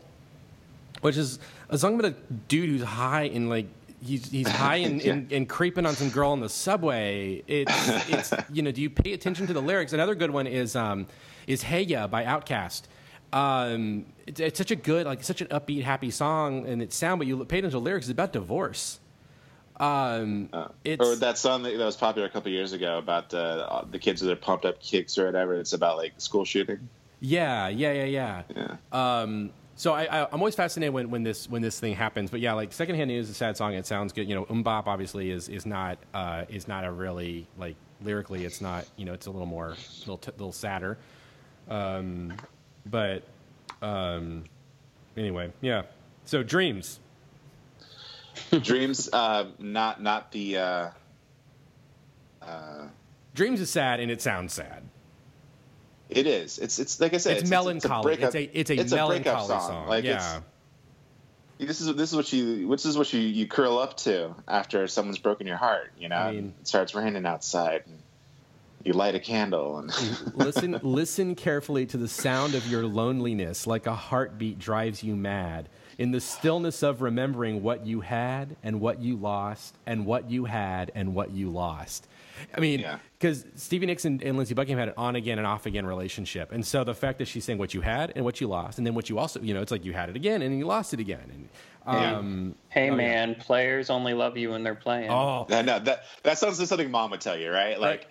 which is a song about a dude who's high and like he's he's high and, yeah. and, and, creeping on some girl on the subway. It's it's you know, do you pay attention to the lyrics? Another good one is um, is Hey Ya by OutKast. Um, it's, it's, such a good like such an upbeat, happy song, and it's sound, but you pay attention to lyrics. It's about divorce. Um, uh, or that song that, that, was popular a couple years ago about uh, the kids with their pumped up kicks or whatever. It's about like school shooting. Yeah, yeah, yeah, yeah. yeah. Um, so I, I, am always fascinated when, when this when this thing happens. But yeah, like secondhand news is a sad song. It sounds good. You know, MMMBop obviously is is not uh, is not a really like lyrically. It's not you know it's a little more little t- little sadder. Um, but um, anyway, yeah. So dreams. dreams, uh, not not the. Uh, uh, dreams is sad and it sounds sad. It is. It's it's like I said. It's, it's melancholy. It's, a it's a, it's a melancholy song. song. Like yeah. this is this is what you this is what you you curl up to after someone's broken your heart. You know, I mean, it starts raining outside. And you light a candle and listen listen carefully to the sound of your loneliness like a heartbeat drives you mad in the stillness of remembering what you had and what you lost and what you had and what you lost I mean, because yeah. Stevie Nicks and, and Lindsey Buckingham had an on again and off again relationship, and so the fact that she's saying what you had and what you lost, and then what you also, you know, it's like you had it again and you lost it again. And, um, hey oh, man, yeah. players only love you when they're playing. Oh, no, that that sounds like something mom would tell you, right? Like,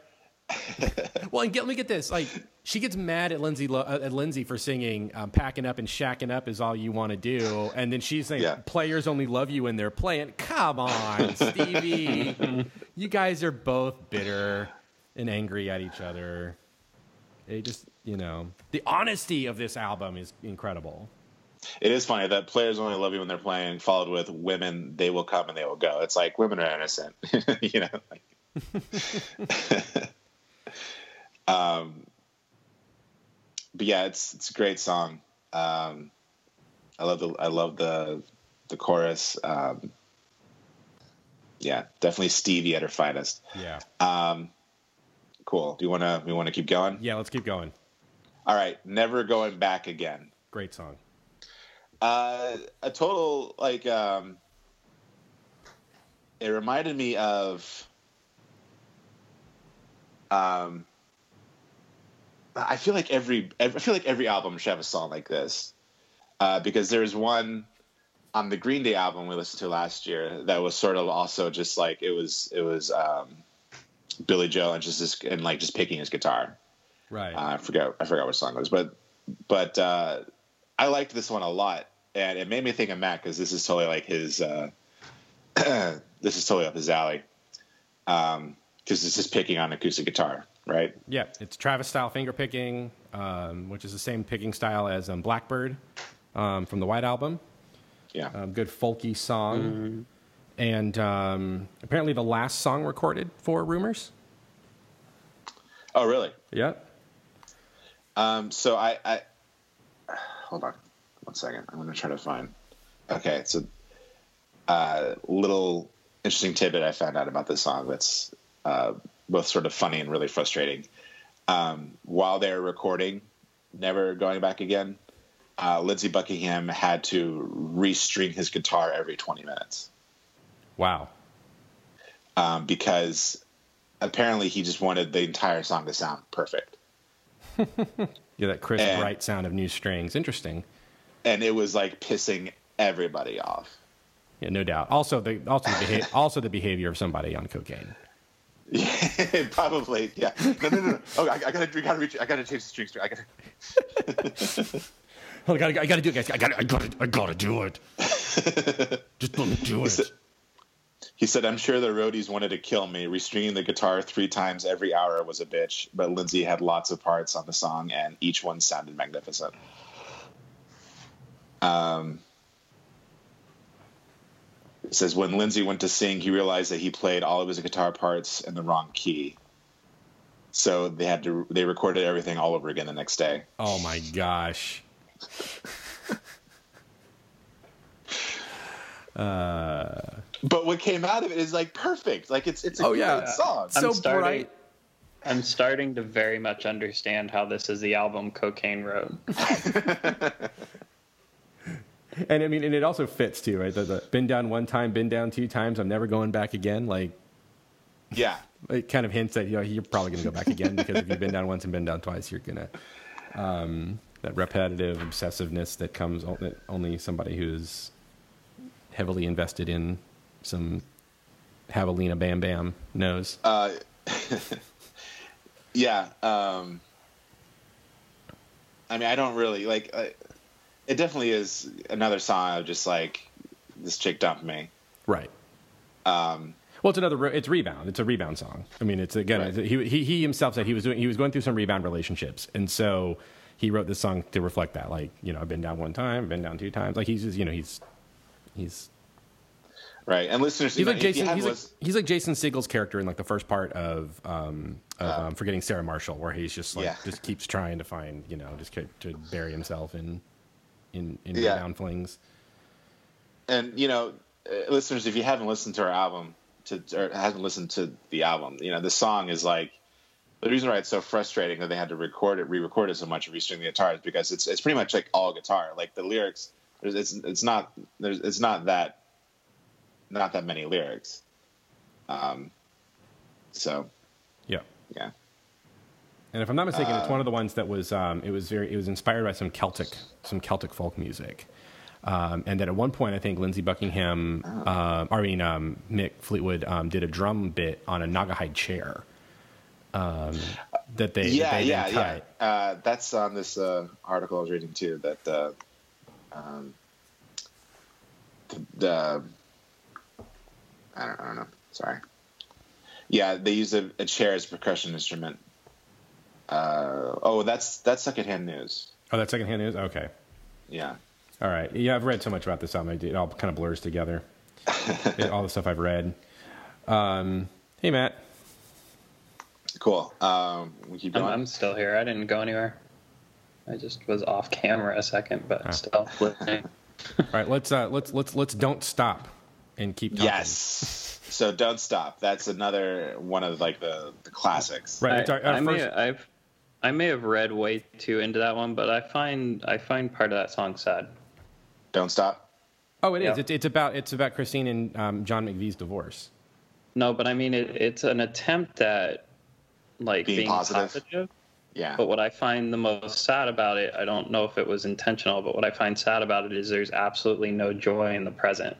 well, and get, let me get this. Like, she gets mad at Lindsey uh, at Lindsey for singing um, "Packing Up and Shacking Up is all you want to do," and then she's saying, yeah. "Players only love you when they're playing." Come on, Stevie, you guys are both bitter and angry at each other. It just, you know, the honesty of this album is incredible. It is funny that players only love you when they're playing, followed with women, they will come and they will go. It's like women are innocent, you know. Like, um, but yeah, it's it's a great song. Um, I love the I love the the chorus. Um, yeah, definitely Stevie at her finest. Yeah. Um, cool. Do you want to we want to keep going? Yeah, let's keep going. All right, never going back again. Great song. Uh, a total like um, it reminded me of um I feel like every, I feel like every album should have a song like this, uh, because there's one on the Green Day album we listened to last year that was sort of also just like it was it was um, Billie Joe and just and like just picking his guitar. Right. Uh, I forget I forgot what song it was, but but uh, I liked this one a lot, and it made me think of Matt because this is totally like his. Uh, this is totally up his alley. Um, because it's just picking on acoustic guitar right? Yeah, it's Travis style finger picking, um, which is the same picking style as um, Blackbird um, from the White Album. Yeah, um, good folky song, mm-hmm. and um, apparently the last song recorded for Rumours. Oh, really? Yeah. Um, so I, I hold on one second. I'm going to try to find. Okay, it's a uh, little interesting tidbit I found out about this song. That's uh, both sort of funny and really frustrating. Um, while they were recording, never going back again, uh, Lindsey Buckingham had to restring his guitar every 20 minutes. Wow. Um, because apparently he just wanted the entire song to sound perfect. yeah, that crisp, and, bright sound of new strings. Interesting. And it was like pissing everybody off. Yeah, no doubt. Also, the also the, beha- also the behavior of somebody on cocaine. Yeah, probably. Yeah. No, no, no. no. Oh, I, I gotta, I gotta reach. I gotta change the string string. I gotta. oh, I gotta, I gotta do it, guys. I gotta, I gotta, I gotta do it. Just let me do it. He said, he said, "I'm sure the roadies wanted to kill me. Restringing the guitar three times every hour was a bitch, but Lindsey had lots of parts on the song, and each one sounded magnificent." Um, it says when Lindsey went to sing, he realized that he played all of his guitar parts in the wrong key. So they had to they recorded everything all over again the next day. Oh my gosh. uh, but what came out of it is like perfect. Like it's it's a oh, great yeah. song. I'm so starting, bright. I'm starting to very much understand how this is the album Cocaine Road. and I mean, and it also fits too, right? The, the, been down one time, been down two times. I'm never going back again. Like, yeah, it kind of hints that you know you're probably going to go back again because if you've been down once and been down twice, you're gonna um, that repetitive obsessiveness that comes that only somebody who's heavily invested in some javelina bam bam knows. Uh, yeah. Um, I mean, I don't really like. Uh, it definitely is another song of just like this chick dumped me. Right. Um, well, it's another. It's rebound. It's a rebound song. I mean, it's again. Right. He, he he himself said he was doing. He was going through some rebound relationships, and so he wrote this song to reflect that. Like, you know, I've been down one time, I've been down two times. Like he's just, you know, he's he's right. And listeners, he's like Jason. He's, like, he's like Jason Segel's character in like the first part of um, of uh, um, Forgetting Sarah Marshall, where he's just like yeah. just keeps trying to find, you know, just to bury himself in in in yeah. down flings. And you know, uh, listeners, if you haven't listened to our album, to or haven't listened to the album, you know, the song is like the reason why it's so frustrating that they had to record it, re-record it so much, restring the guitar is because it's it's pretty much like all guitar. Like the lyrics, it's it's not there's it's not that not that many lyrics. Um, so yeah, yeah. And if I'm not mistaken, uh, it's one of the ones that was um, it was very it was inspired by some Celtic some Celtic folk music. Um, and that at one point, I think Lindsey Buckingham, uh, I mean um, Mick Fleetwood, um, did a drum bit on a Naugahyde chair um, that they yeah that they yeah yeah. uh, that's on this uh, article I was reading too that uh, um, the, the I, don't, I don't know. Sorry. Yeah they use a, a chair as a percussion instrument uh, oh that's that's secondhand news oh that's secondhand news okay yeah all right yeah I've read so much about this album it all kind of blurs together it, all the stuff I've read um, hey Matt Cool. Um, we keep going. I'm, I'm, still here. I didn't go anywhere. I just was off camera a second, but ah. still listening. All right, let's uh, let's let's let's don't stop and keep talking. Yes. So don't stop. That's another one of like the, the classics. Right. I, I may, I've I may have read way too into that one, but I find I find part of that song sad. Don't stop. Oh, it is. Yep. It's, it's about it's about Christine and um, John McVie's divorce. No, but I mean it, it's an attempt at like being, being positive. positive. Yeah. But what I find the most sad about it, I don't know if it was intentional, but what I find sad about it is there's absolutely no joy in the present.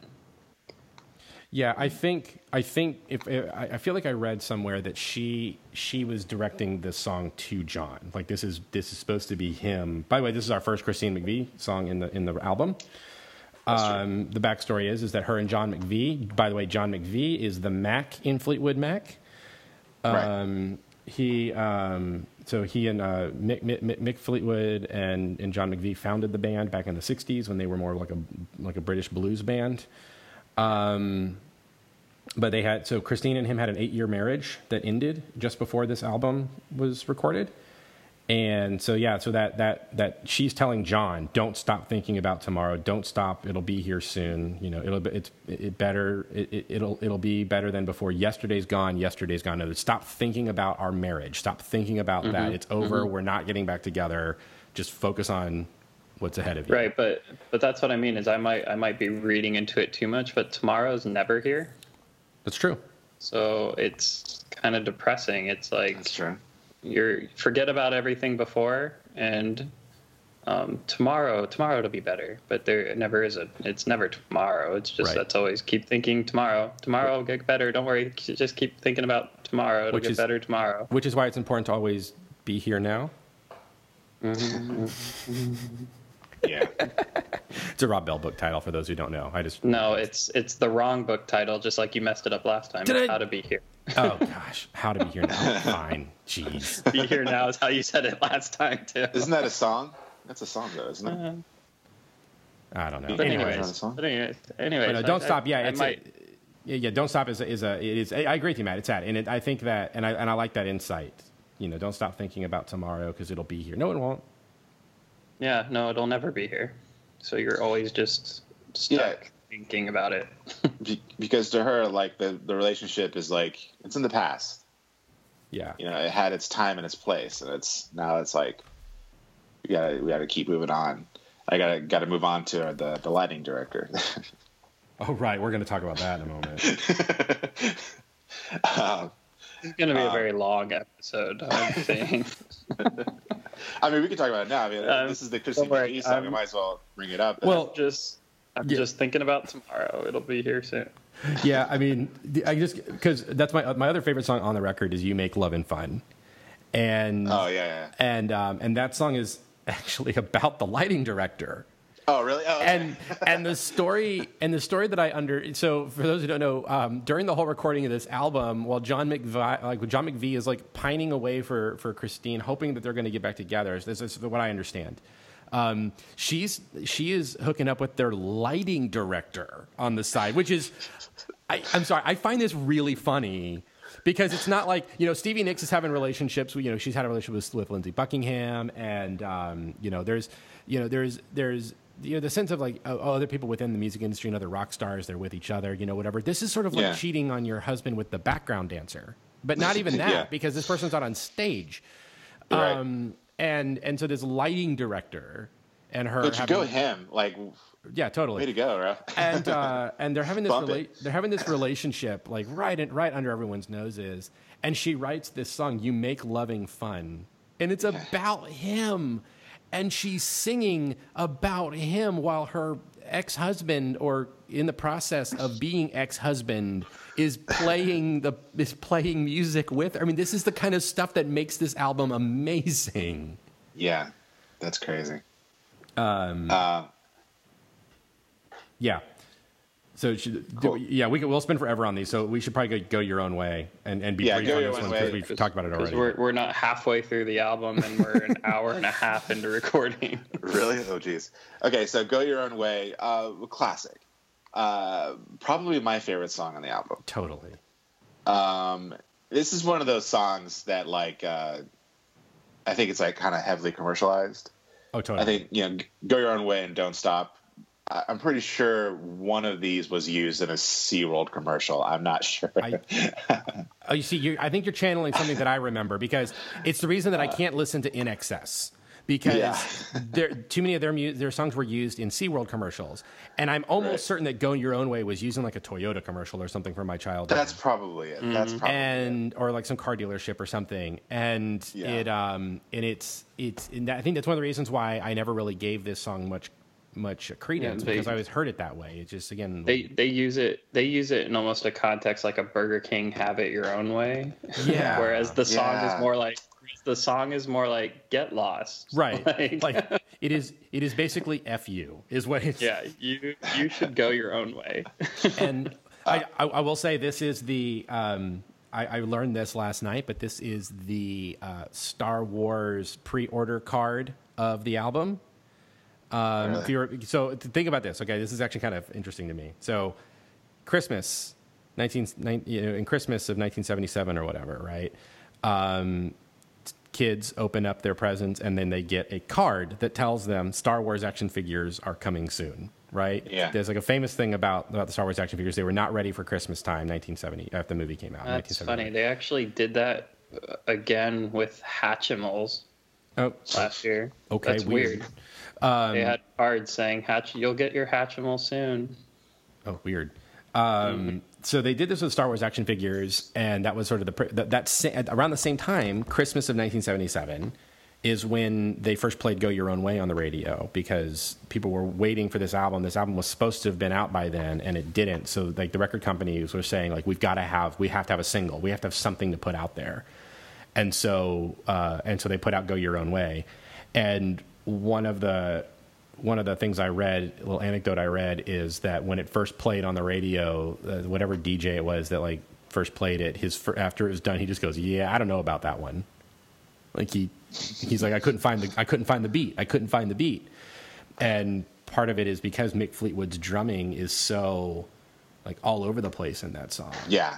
Yeah, I think I think if, I feel like I read somewhere that she she was directing this song to John. Like this is this is supposed to be him. By the way, this is our first Christine McVie song in the in the album. Um, the backstory is is that her and John McVie. By the way, John McVie is the Mac in Fleetwood Mac. Um, right he um, so he and uh, Mick, Mick, Mick, Fleetwood and, and John McVie founded the band back in the '60s when they were more like a like a British blues band. Um, but they had so Christine and him had an eight year marriage that ended just before this album was recorded. And so yeah, so that that that she's telling John, don't stop thinking about tomorrow. Don't stop. It'll be here soon. You know, it'll be it's it better. It, it'll it'll be better than before. Yesterday's gone. Yesterday's gone. No, stop thinking about our marriage. Stop thinking about mm-hmm. that. It's over. Mm-hmm. We're not getting back together. Just focus on what's ahead of you. Right, but but that's what I mean is I might I might be reading into it too much. But tomorrow's never here. That's true. So it's kind of depressing. It's like that's true you're forget about everything before and um, tomorrow tomorrow it'll be better but there never is a it's never tomorrow it's just right. that's always keep thinking tomorrow tomorrow will get better don't worry just keep thinking about tomorrow it'll which get is, better tomorrow which is why it's important to always be here now mm-hmm. yeah it's a rob bell book title for those who don't know i just no it's it's the wrong book title just like you messed it up last time Did it's I? how to be here oh gosh, how to be here now? Fine, jeez. Be here now is how you said it last time too. Isn't that a song? That's a song though, isn't it? Uh, I don't know. But anyways, but anyways, anyways no, don't I, stop. Yeah, I, it's might... a, yeah, don't stop is a, is a it is. I agree with you, Matt. It's that, and it, I think that, and I and I like that insight. You know, don't stop thinking about tomorrow because it'll be here. No, it won't. Yeah, no, it'll never be here. So you're always just stuck. Yeah thinking about it. because to her, like the the relationship is like it's in the past. Yeah, you know, it had its time and its place, and it's now it's like we got we got to keep moving on. I gotta gotta move on to the the lighting director. oh right, we're gonna talk about that in a moment. um, it's going to be a very um, long episode, I think. I mean, we can talk about it now. I mean, um, this is the Christine McVie song. I might as well bring it up. Well, just I'm yeah. just thinking about tomorrow. It'll be here soon. Yeah, I mean, I just because that's my my other favorite song on the record is "You Make Lovin' Fun," and oh yeah, yeah. and um, and that song is actually about the lighting director. Oh, really? Oh, okay. And and the story and the story that I under so for those who don't know, um, during the whole recording of this album, while John McVie like John McVie is like pining away for for Christine, hoping that they're going to get back together. This is what I understand. Um, she's she is hooking up with their lighting director on the side, which is I, I'm sorry, I find this really funny because it's not like you know Stevie Nicks is having relationships. You know, she's had a relationship with, with Lindsey Buckingham, and um, you know, there's you know, there's there's you know the sense of like oh, other people within the music industry and other rock stars they're with each other you know whatever this is sort of like yeah. cheating on your husband with the background dancer but not even that yeah. because this person's not on stage right. um, and and so this lighting director and her but you go him like yeah totally way to go right? and uh, and they're having this rela- they're having this relationship like right in, right under everyone's noses and she writes this song you make loving fun and it's about him and she's singing about him while her ex-husband or in the process of being ex-husband is playing the is playing music with her. I mean this is the kind of stuff that makes this album amazing. Yeah. That's crazy. Um uh, yeah. So should, cool. yeah, we can, we'll spend forever on these. So we should probably go, go your own way and, and be yeah, brief on this one because we've talked about it already. We're, we're not halfway through the album and we're an hour and a half into recording. really? Oh, geez. Okay, so go your own way. Uh, classic. Uh, probably my favorite song on the album. Totally. Um, this is one of those songs that like uh, I think it's like kind of heavily commercialized. Oh, totally. I think you know, go your own way and don't stop I'm pretty sure one of these was used in a SeaWorld commercial. I'm not sure. I, oh, you see, I think you're channeling something that I remember because it's the reason that I can't listen to INXS because yeah. there, too many of their mu- their songs were used in SeaWorld commercials, and I'm almost right. certain that "Go Your Own Way" was using like a Toyota commercial or something from my childhood. That's probably it. Mm-hmm. That's probably and it. or like some car dealership or something, and yeah. it um and it's it's and I think that's one of the reasons why I never really gave this song much much credence yeah, they, because I always heard it that way. It's just again they they use it they use it in almost a context like a Burger King have it your own way. Yeah. Whereas the song yeah. is more like the song is more like get lost. Right. Like, like it is it is basically F you is what it's Yeah, you you should go your own way. and I, I, I will say this is the um I, I, learned this last night, but this is the uh, Star Wars pre-order card of the album. Um, really? you're, so think about this. Okay, this is actually kind of interesting to me. So Christmas, 19, you know, in Christmas of 1977 or whatever, right? Um, kids open up their presents and then they get a card that tells them Star Wars action figures are coming soon, right? Yeah. There's like a famous thing about, about the Star Wars action figures. They were not ready for Christmas time, 1970, after the movie came out. That's funny. They actually did that uh, again with Hatchimals oh. last year. Okay, That's weird. weird. Um, they had cards saying Hatch, you'll get your Hatchimal soon. Oh, weird. Um, mm-hmm. So they did this with Star Wars action figures, and that was sort of the that, that around the same time, Christmas of 1977 is when they first played "Go Your Own Way" on the radio because people were waiting for this album. This album was supposed to have been out by then, and it didn't. So like the record companies were saying like we've got to have we have to have a single, we have to have something to put out there, and so uh, and so they put out "Go Your Own Way," and one of the one of the things I read, a little anecdote I read, is that when it first played on the radio, uh, whatever DJ it was that like first played it, his after it was done, he just goes, "Yeah, I don't know about that one." Like he he's like, "I couldn't find the I couldn't find the beat. I couldn't find the beat," and part of it is because Mick Fleetwood's drumming is so like all over the place in that song. Yeah.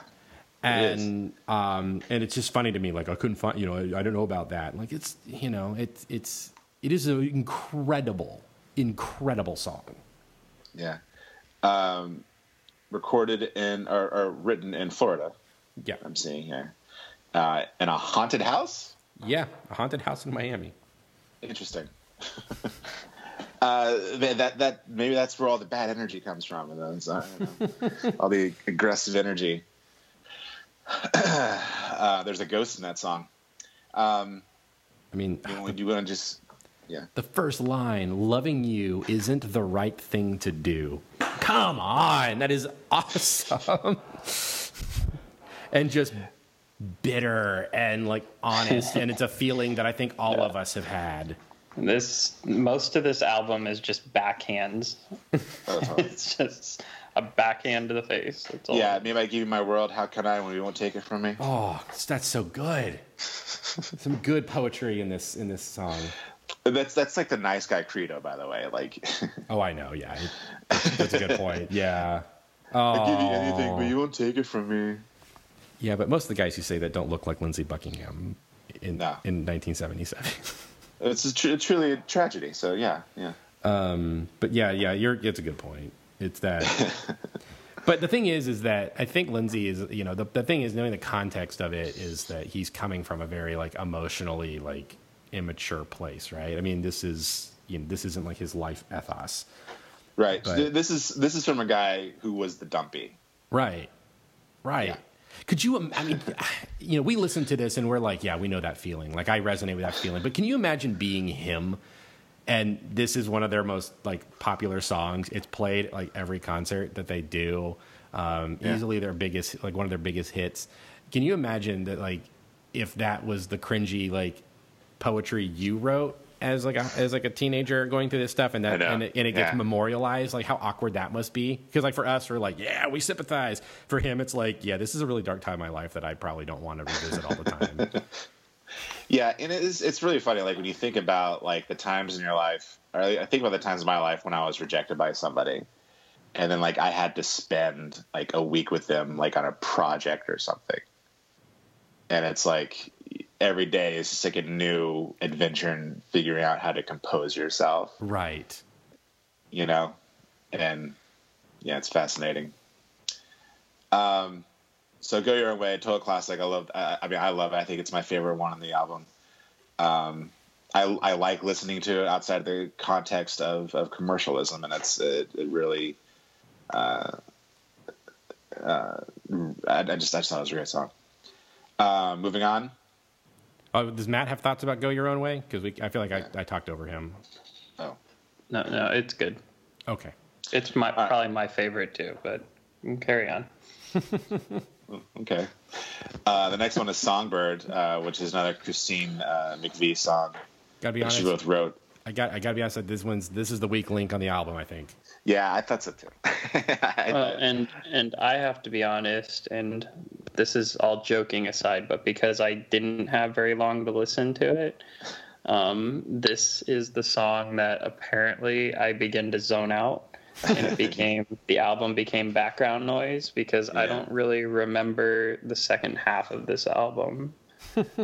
And um, and it's just funny to me, like I couldn't find, you know, I, I don't know about that. Like it's, you know, it's it's it is an incredible, incredible song. Yeah. Um, recorded in or, or, written in Florida. Yeah. I'm seeing here. Uh, in a haunted house? Yeah, a haunted house in Miami. Interesting. Uh, that that maybe that's where all the bad energy comes from, and those, uh, all the aggressive energy. uh, there's a ghost in that song. Um, I mean, you, you want to just yeah. The first line, "Loving you isn't the right thing to do." Come on, that is awesome. and just bitter and like honest, and it's a feeling that I think all yeah. of us have had. This most of this album is just backhands. Uh-huh. it's just a backhand to the face. That's all. Yeah, maybe I give you my world. How can I when you won't take it from me? Oh, that's so good. Some good poetry in this in this song. That's that's like the nice guy credo, by the way. Like, oh, I know. Yeah, that's a good point. Yeah. Oh. I give you anything, but you won't take it from me. Yeah, but most of the guys who say that don't look like Lindsey Buckingham in no. in 1977. It's, a tr- it's truly a tragedy. So yeah, yeah. Um, but yeah, yeah, you're. It's a good point. It's that. but the thing is, is that I think Lindsey is. You know, the the thing is knowing the context of it is that he's coming from a very like emotionally like immature place, right? I mean, this is you know this isn't like his life ethos. Right. But, this is this is from a guy who was the dumpy. Right. Right. Yeah. Could you? I mean, you know, we listen to this and we're like, yeah, we know that feeling. Like, I resonate with that feeling. But can you imagine being him? And this is one of their most like popular songs. It's played like every concert that they do. Um, yeah. Easily their biggest, like one of their biggest hits. Can you imagine that? Like, if that was the cringy like poetry you wrote as like a as like a teenager going through this stuff and that and it, and it, gets yeah. memorialized like how awkward that must be? Because like for us we're like yeah we sympathize. For him it's like yeah this is a really dark time in my life that i probably don't want to revisit all the time. Yeah and it is it's really funny like when you think about like the times in your life or i think about the times in my life when i was rejected by somebody and then like i had to spend like a week with them like on a project or something. And it's like every day is just like a new adventure in figuring out how to compose yourself. Right. You know, and yeah, it's fascinating. Um, so go your own way, total classic. I love. I, I mean, I love it. I think it's my favorite one on the album. Um, I, I like listening to it outside of the context of, of commercialism, and it's it, it really. Uh, uh, I, I, just I just thought it was a great song. Uh, moving on. Oh, does Matt have thoughts about "Go Your Own Way"? Because I feel like I, I talked over him. Oh, no, no, it's good. Okay, it's my right. probably my favorite too, but carry on. okay. Uh, the next one is "Songbird," uh, which is another Christine uh, McVie song. Gotta be honest. She both wrote. I got. I gotta be honest. This one's. This is the weak link on the album. I think. Yeah, I thought so too. well, and and I have to be honest, and this is all joking aside, but because I didn't have very long to listen to it, um, this is the song that apparently I begin to zone out, and it became the album became background noise because yeah. I don't really remember the second half of this album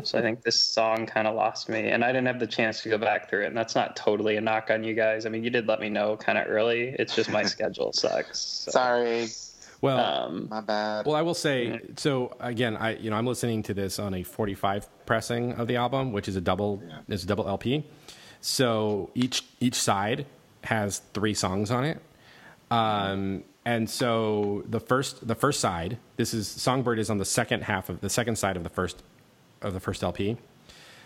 so I think this song kind of lost me, and I didn't have the chance to go back through it. And that's not totally a knock on you guys. I mean, you did let me know kind of early. It's just my schedule sucks. So. Sorry. Well, um, my bad. Well, I will say so again. I you know I'm listening to this on a 45 pressing of the album, which is a double. Yeah. It's a double LP. So each each side has three songs on it. Um, and so the first the first side, this is Songbird is on the second half of the second side of the first of the first LP.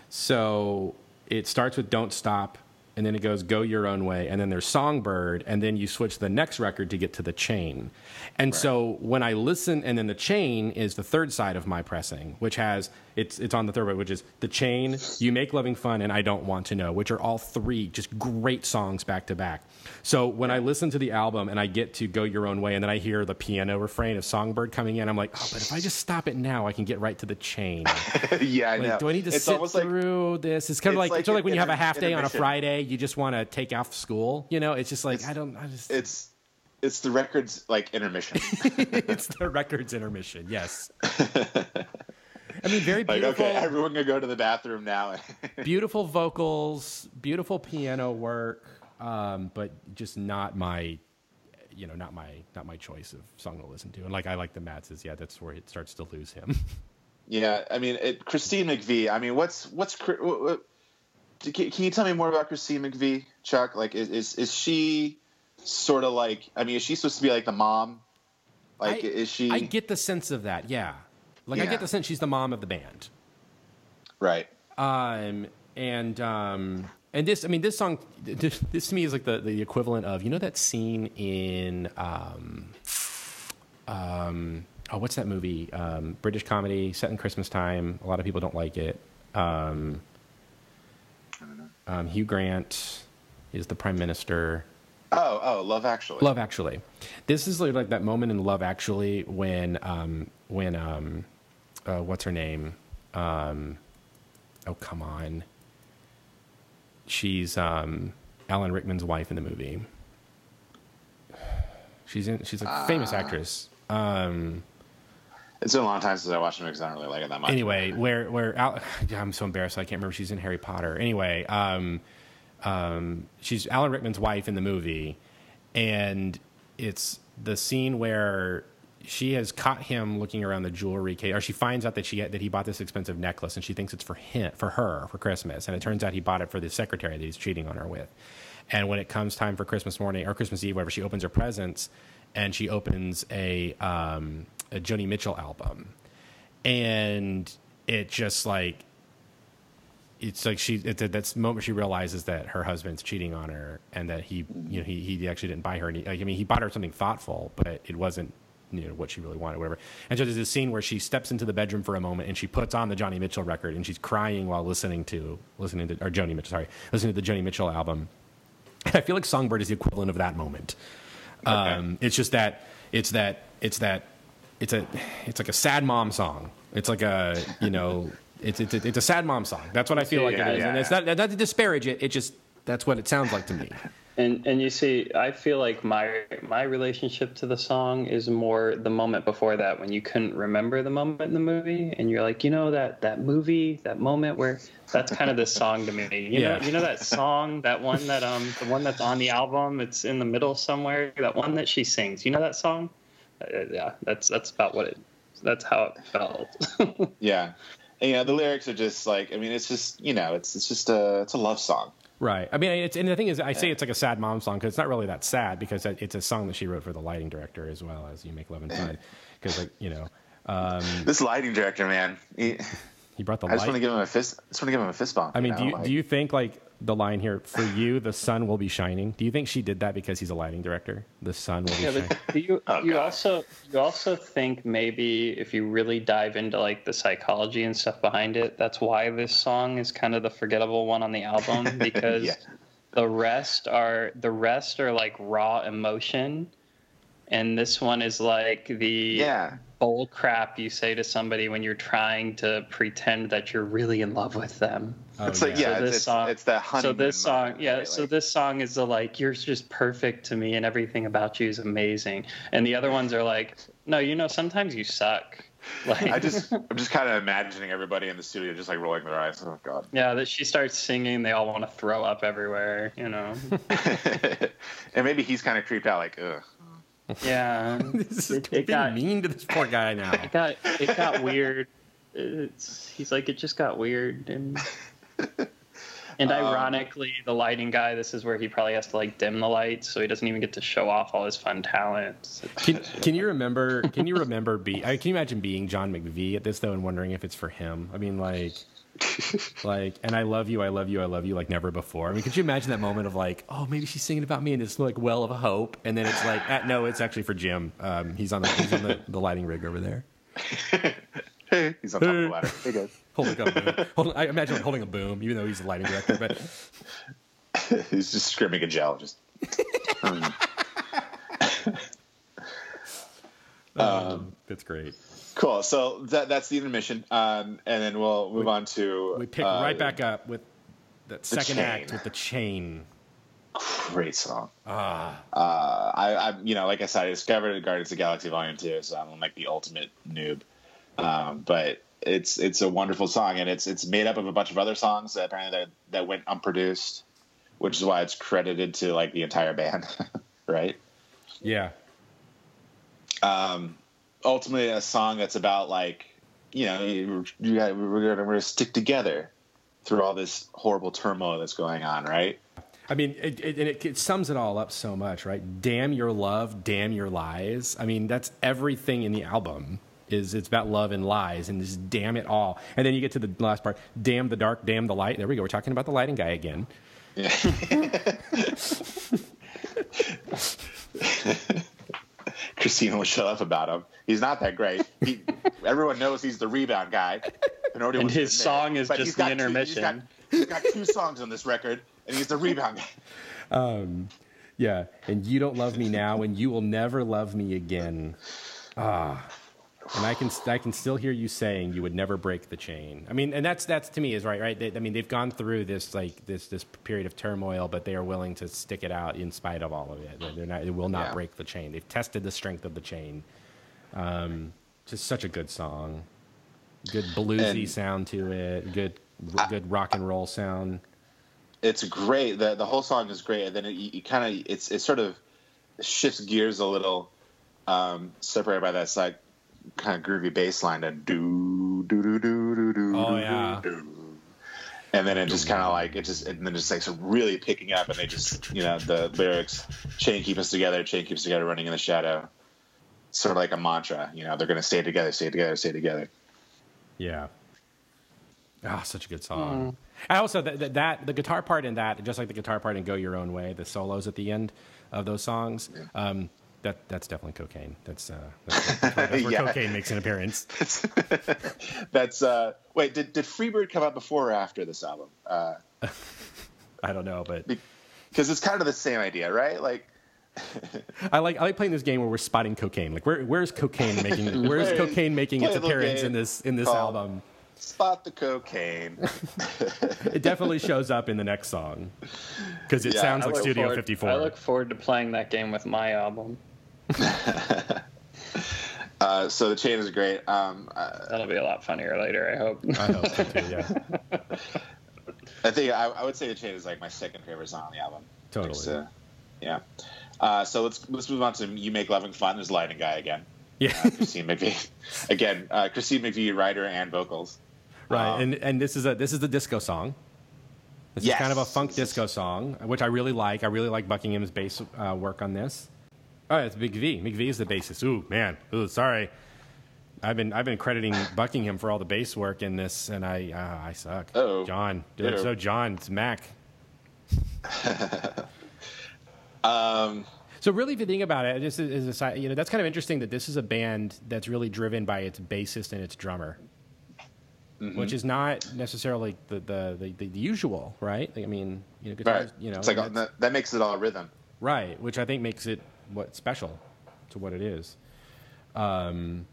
So it starts with "Don't Stop," and then it goes "Go Your Own Way," and then there's "Songbird," and then you switch the next record to get to the chain. And right. so when I listen, and then the chain is the third side of my pressing, which has it's it's on the third which is the chain, you make loving fun, and I don't want to know, which are all three just great songs back to back. So when I listen to the album and I get to go your own way, and then I hear the piano refrain of Songbird coming in, I'm like, oh, but if I just stop it now, I can get right to the chain. yeah, I like, know. Do I need to it's sit through like, this? It's kind of like, like, it's like when you have a half day on a Friday, you just want to take off school. You know, it's just like it's, I don't. I just. It's it's the records like intermission. it's the records intermission. Yes. I mean, very beautiful. Like, okay, everyone can go to the bathroom now. beautiful vocals, beautiful piano work, um, but just not my, you know, not my not my choice of song to listen to. And like I like the Matt's, yeah, that's where it starts to lose him. Yeah, I mean, it, Christine McVie. I mean, what's what's what, can, can you tell me more about Christine McVie, Chuck? Like, is is, is she sort of like? I mean, is she supposed to be like the mom? Like, I, is she? I get the sense of that. Yeah, like yeah. I get the sense she's the mom of the band. Right. Um, and um, and this, I mean, this song, this, this, to me is like the, the equivalent of you know that scene in um, um, oh, what's that movie? Um, British comedy set in Christmas time. A lot of people don't like it. Um, um, Hugh Grant is the prime minister. Oh, oh, Love Actually. Love Actually. This is like that moment in Love Actually when um, when um, uh, what's her name? Um, oh, come on. She's um, Alan Rickman's wife in the movie. She's in. She's a uh, famous actress. Um, it's been a long time since I watched it because I don't really like it that much. Anyway, where where Al, I'm so embarrassed. I can't remember. She's in Harry Potter. Anyway, um, um, she's Alan Rickman's wife in the movie, and it's the scene where she has caught him looking around the jewelry case, or she finds out that she that he bought this expensive necklace, and she thinks it's for him, for her, for Christmas, and it turns out he bought it for the secretary that he's cheating on her with. And when it comes time for Christmas morning or Christmas Eve, whenever she opens her presents, and she opens a um, a Joni Mitchell album, and it just like it's like she it's that's the moment she realizes that her husband's cheating on her and that he you know he, he actually didn't buy her any like, I mean he bought her something thoughtful but it wasn't you know what she really wanted whatever. And so there's this scene where she steps into the bedroom for a moment and she puts on the Joni Mitchell record and she's crying while listening to listening to or Joni Mitchell sorry listening to the Joni Mitchell album. And I feel like Songbird is the equivalent of that moment. Okay. um, it's just that it's that it's that it's a it's like a sad mom song. It's like a you know it's it's it's a sad mom song. That's what I feel like yeah, it is, yeah, and it's not not to disparage it. It just that's what it sounds like to me. And and you see, I feel like my my relationship to the song is more the moment before that when you couldn't remember the moment in the movie, and you're like, you know that that movie, that moment where that's kind of the song to me. You yeah. know, you know that song, that one that um the one that's on the album. It's in the middle somewhere. That one that she sings. You know that song? Uh, yeah, that's that's about what it. That's how it felt. yeah, and, yeah. The lyrics are just like I mean, it's just you know, it's it's just a it's a love song. Right. I mean, it's and the thing is, I say it's like a sad mom song because it's not really that sad because it's a song that she wrote for the lighting director as well as "You Make Love and Fun," Because like you know, um, this lighting director man, he, he brought the. I just want to give him a fist. I just want to give him a fist bump. I mean, you know? do you like, do you think like the line here for you the sun will be shining. Do you think she did that because he's a lighting director? The sun will be yeah, shining. do you, oh, you also you also think maybe if you really dive into like the psychology and stuff behind it that's why this song is kind of the forgettable one on the album because yeah. the rest are the rest are like raw emotion and this one is like the yeah bull crap you say to somebody when you're trying to pretend that you're really in love with them. Oh, it's like yeah, so this it's, song, it's that So this song, moment, yeah, right? so this song is the like you're just perfect to me and everything about you is amazing. And the other ones are like, no, you know, sometimes you suck. Like, I just, I'm just kind of imagining everybody in the studio just like rolling their eyes. Oh God. Yeah, that she starts singing, they all want to throw up everywhere, you know. and maybe he's kind of creeped out, like, ugh. Yeah, this is it, it got mean to this poor guy now. It got it got weird. It's he's like it just got weird and and um, ironically, the lighting guy. This is where he probably has to like dim the lights, so he doesn't even get to show off all his fun talents. Can, can you remember? Can you remember? Be can you imagine being John McVie at this though, and wondering if it's for him? I mean, like like, and I love you, I love you, I love you, like never before. I mean, could you imagine that moment of like, oh, maybe she's singing about me, and it's like well of a hope, and then it's like, ah, no, it's actually for Jim. Um, he's on the he's on the, the lighting rig over there. hey, he's on top of the ladder. Hey guys, holding a boom. Holding, I imagine like holding a boom, even though he's the lighting director, but he's just screaming a gel, just. um, um, that's great. Cool. So that that's the intermission, um, and then we'll move we, on to we pick uh, right back up with that second chain. act with the chain. Great song. Ah. Uh, I, I, you know, like I said, I discovered Guardians of the Galaxy Volume Two, so I'm like the ultimate noob. Um, but it's it's a wonderful song, and it's it's made up of a bunch of other songs that apparently that, that went unproduced, which is why it's credited to like the entire band, right? Yeah. Um, ultimately a song that's about like you know you got, we're gonna we're gonna stick together through all this horrible turmoil that's going on, right? I mean, it, it, it, it, sums it all up so much, right? Damn your love, damn your lies. I mean, that's everything in the album. Is it's about love and lies, and just damn it all. And then you get to the last part: damn the dark, damn the light. There we go. We're talking about the lighting guy again. Yeah. Christina will shut up about him. He's not that great. He, everyone knows he's the rebound guy. And his song is just the intermission. Two, he's, got, he's got two songs on this record, and he's the rebound guy. Um, yeah, and you don't love me now, and you will never love me again. Ah, and I can I can still hear you saying you would never break the chain. I mean, and that's that's to me is right, right. They, I mean, they've gone through this like this this period of turmoil, but they are willing to stick it out in spite of all of it. They're not, they will not yeah. break the chain. They've tested the strength of the chain. Um, just such a good song, good bluesy and sound to it, good I, good rock and roll sound. It's great. the The whole song is great, and then it, you kind of it's it sort of shifts gears a little, um, separated by that like kind of groovy bass line and do do do do do do. Oh yeah. And then it just kind of like it just and then just like so really picking up and they just you know the lyrics chain keep us together chain keeps us together running in the shadow sort of like a mantra you know they're gonna stay together stay together stay together yeah ah such a good song mm. I also that, that the guitar part in that just like the guitar part in Go Your Own Way the solos at the end of those songs um, that that's definitely cocaine. That's uh, that's, that's where, that's where yeah. cocaine makes an appearance. that's uh, wait. Did did Freebird come out before or after this album? Uh, I don't know, but because it's kind of the same idea, right? Like. I like I like playing this game where we're spotting cocaine. Like where where's cocaine making where's cocaine making its appearance in this in this album? Spot the cocaine. it definitely shows up in the next song because it yeah, sounds like Studio forward, 54. I look forward to playing that game with my album. uh, so the chain is great. Um, uh, That'll be a lot funnier later. I hope. I hope so too. Yeah. I think I, I, would say the chain is like my second favorite song on the album. Totally. yeah. Uh, so let's let's move on to "You Make Loving Fun." There's Lighting Guy again. Yeah. Uh, Christine McVie. Again, uh, Christine McVie, writer and vocals. Right, um, and and this is a this is the disco song. This yes. is kind of a funk disco song, which I really like. I really like Buckingham's bass uh, work on this. Oh, it's McVie. Big V is the bassist. Ooh, man. Ooh, sorry. I've been I've been crediting Buckingham for all the bass work in this, and I uh, I suck. Oh, John. Dude, so John, it's Mac. um. So really, if you think about it, just as a you know, that's kind of interesting that this is a band that's really driven by its bassist and its drummer, mm-hmm. which is not necessarily the the, the, the, usual, right? I mean, you know, guitars, right. you know, it's like that, that makes it all rhythm, right? Which I think makes it what special to what it is. Um,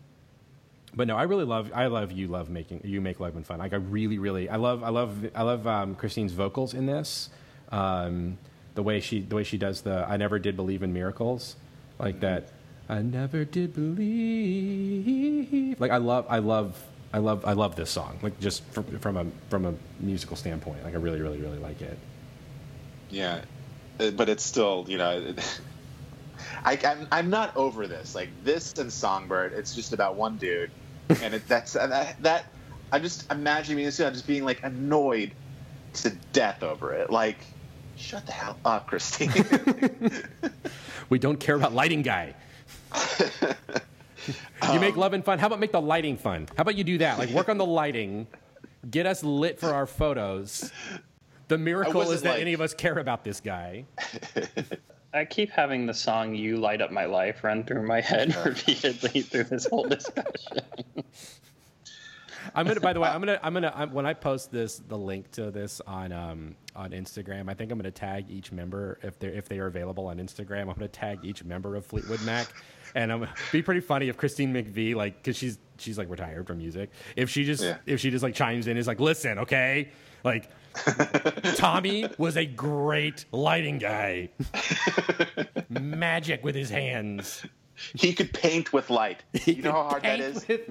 but no, I really love. I love you. Love making you make love and fun. Like I really, really. I love. I love. I love um, Christine's vocals in this. Um, the way she the way she does the I never did believe in miracles, like that. I never did believe. Like I love. I love. I love. I love this song. Like just from, from a from a musical standpoint. Like I really, really, really like it. Yeah, uh, but it's still you know. I, I'm, I'm not over this. Like this and Songbird, it's just about one dude, and it, that's that, that. I'm just imagining this. I'm just being like annoyed to death over it. Like, shut the hell up, Christine. we don't care about lighting guy. you make love and fun. How about make the lighting fun? How about you do that? Like work on the lighting, get us lit for our photos. The miracle is that like... any of us care about this guy. I keep having the song "You Light Up My Life" run through my head repeatedly through this whole discussion. I'm gonna. By the way, I'm gonna. I'm gonna. I'm, when I post this, the link to this on um, on Instagram, I think I'm gonna tag each member if they are if they are available on Instagram. I'm gonna tag each member of Fleetwood Mac, and I'm be pretty funny if Christine McVie like because she's she's like retired from music. If she just yeah. if she just like chimes in is like, listen, okay, like Tommy was a great lighting guy. Magic with his hands. He could paint with light. He you know how hard that is? With...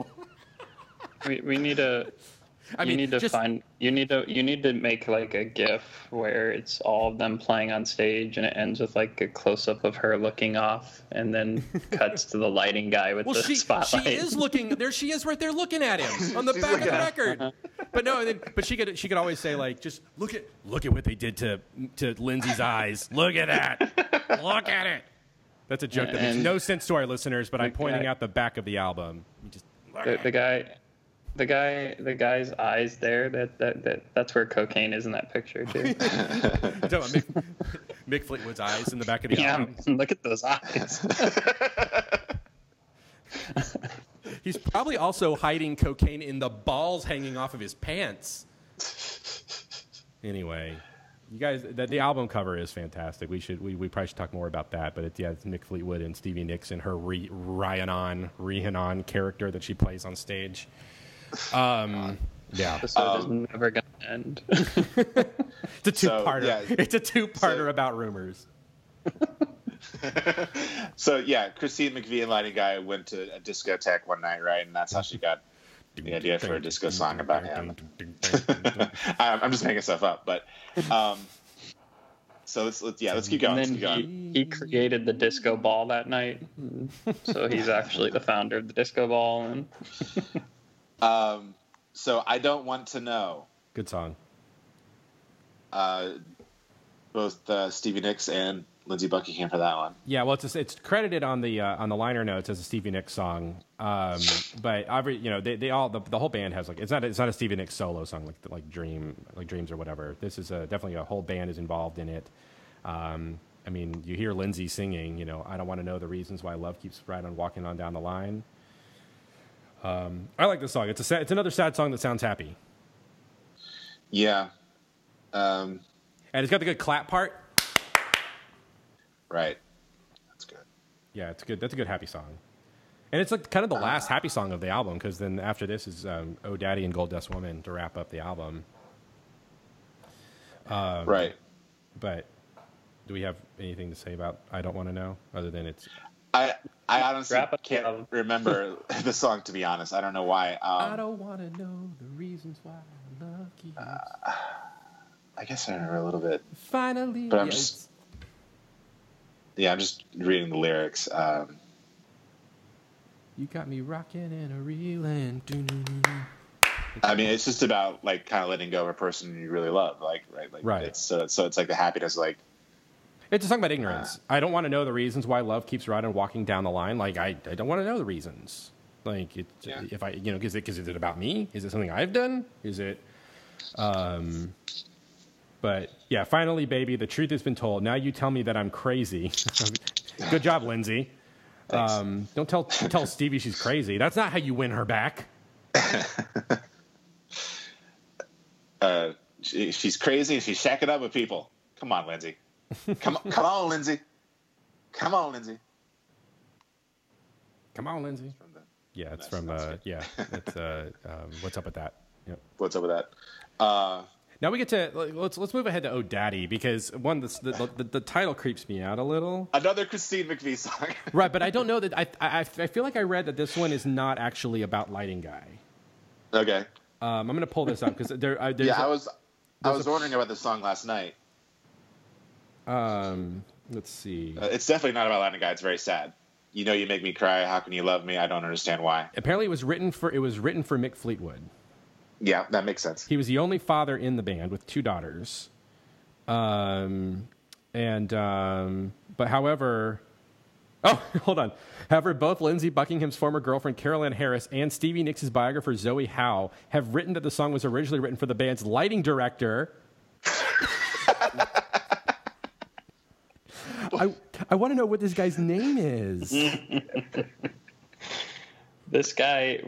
we, we need a I you mean, need to just, find you need to you need to make like a GIF where it's all of them playing on stage and it ends with like a close up of her looking off and then cuts to the lighting guy with well, the she, spotlight. She is looking there. She is right there looking at him on the back of the record. Uh-huh. but no, then, but she could she could always say like, just look at look at what they did to to Lindsey's eyes. Look at that. Look at it. That's a joke that makes no sense to our listeners, but I'm pointing guy, out the back of the album. just the, the guy the guy the guy's eyes there that, that, that that's where cocaine is in that picture too. Mick, Mick Fleetwood's eyes in the back of the yeah, album. look at those eyes. He's probably also hiding cocaine in the balls hanging off of his pants. Anyway you guys the, the album cover is fantastic. We should we, we probably should talk more about that but it's yeah it's mick fleetwood and stevie nicks and her Re- Rhiannon Rhiannon character that she plays on stage um, yeah. Episode um, is never gonna end. it's a two-parter. So, yeah. It's a two-parter so, about rumors. so yeah, Christine McVie and Lighting Guy went to a discotheque one night, right? And that's how she got the idea for a disco song about him. I'm just making stuff up, but um, so let's, let's yeah, let's keep going. And then he, he created the disco ball that night, so he's actually the founder of the disco ball. And um, so I don't want to know. Good song. Uh, both uh, Stevie Nicks and Lindsey Buckingham for that one. Yeah, well, it's it's credited on the uh, on the liner notes as a Stevie Nicks song, um, but every you know they, they all the, the whole band has like it's not it's not a Stevie Nicks solo song like like Dream like Dreams or whatever. This is a, definitely a whole band is involved in it. Um, I mean, you hear Lindsey singing, you know, I don't want to know the reasons why love keeps right on walking on down the line. Um, I like this song. It's a sad, it's another sad song that sounds happy. Yeah. Um, and it's got the good clap part. Right. That's good. Yeah, it's good. That's a good happy song. And it's like kind of the last uh, happy song of the album because then after this is um, "Oh Daddy" and "Gold Dust Woman" to wrap up the album. Um, right. But do we have anything to say about "I Don't Want to Know" other than it's I I honestly can't remember the song to be honest. I don't know why. Um, I don't want to know the reasons why I love keeps. Uh, I guess I remember a little bit. Finally, but I'm just yeah, I'm just reading the lyrics. Um, you got me rocking and a reeling. I mean, it's just about like kind of letting go of a person you really love, like right, like right. It's, so so it's like the happiness, like it's a song about ignorance. Uh, I don't want to know the reasons why love keeps riding walking down the line. Like I, I don't want to know the reasons. Like it, yeah. if I, you know, because is it, is it about me? Is it something I've done? Is it, um, but yeah, finally, baby, the truth has been told. Now you tell me that I'm crazy. Good job, Lindsey. Um, don't tell tell Stevie she's crazy. That's not how you win her back. uh, she, she's crazy and she's shacking up with people. Come on, Lindsey come, come on, Lindsey. Come on, Lindsey. Come on, Lindsey. Yeah, it's from uh, yeah. It's uh, um, what's up with that? Yep. What's up with that? Uh, now we get to let's let's move ahead to Oh Daddy because one the the, the, the title creeps me out a little. Another Christine McVie song. right, but I don't know that I, I I feel like I read that this one is not actually about Lighting Guy. Okay. Um, I'm gonna pull this up because there. Uh, yeah, I was I was a, wondering about this song last night. Um, let's see. Uh, it's definitely not about Latin guy. It's very sad. You know, you make me cry. How can you love me? I don't understand why. Apparently, it was written for it was written for Mick Fleetwood. Yeah, that makes sense. He was the only father in the band with two daughters. Um, and um, but however, oh, hold on. However, both Lindsey Buckingham's former girlfriend Carol Ann Harris and Stevie Nicks' biographer Zoe Howe have written that the song was originally written for the band's lighting director. I, I want to know what this guy's name is. this guy,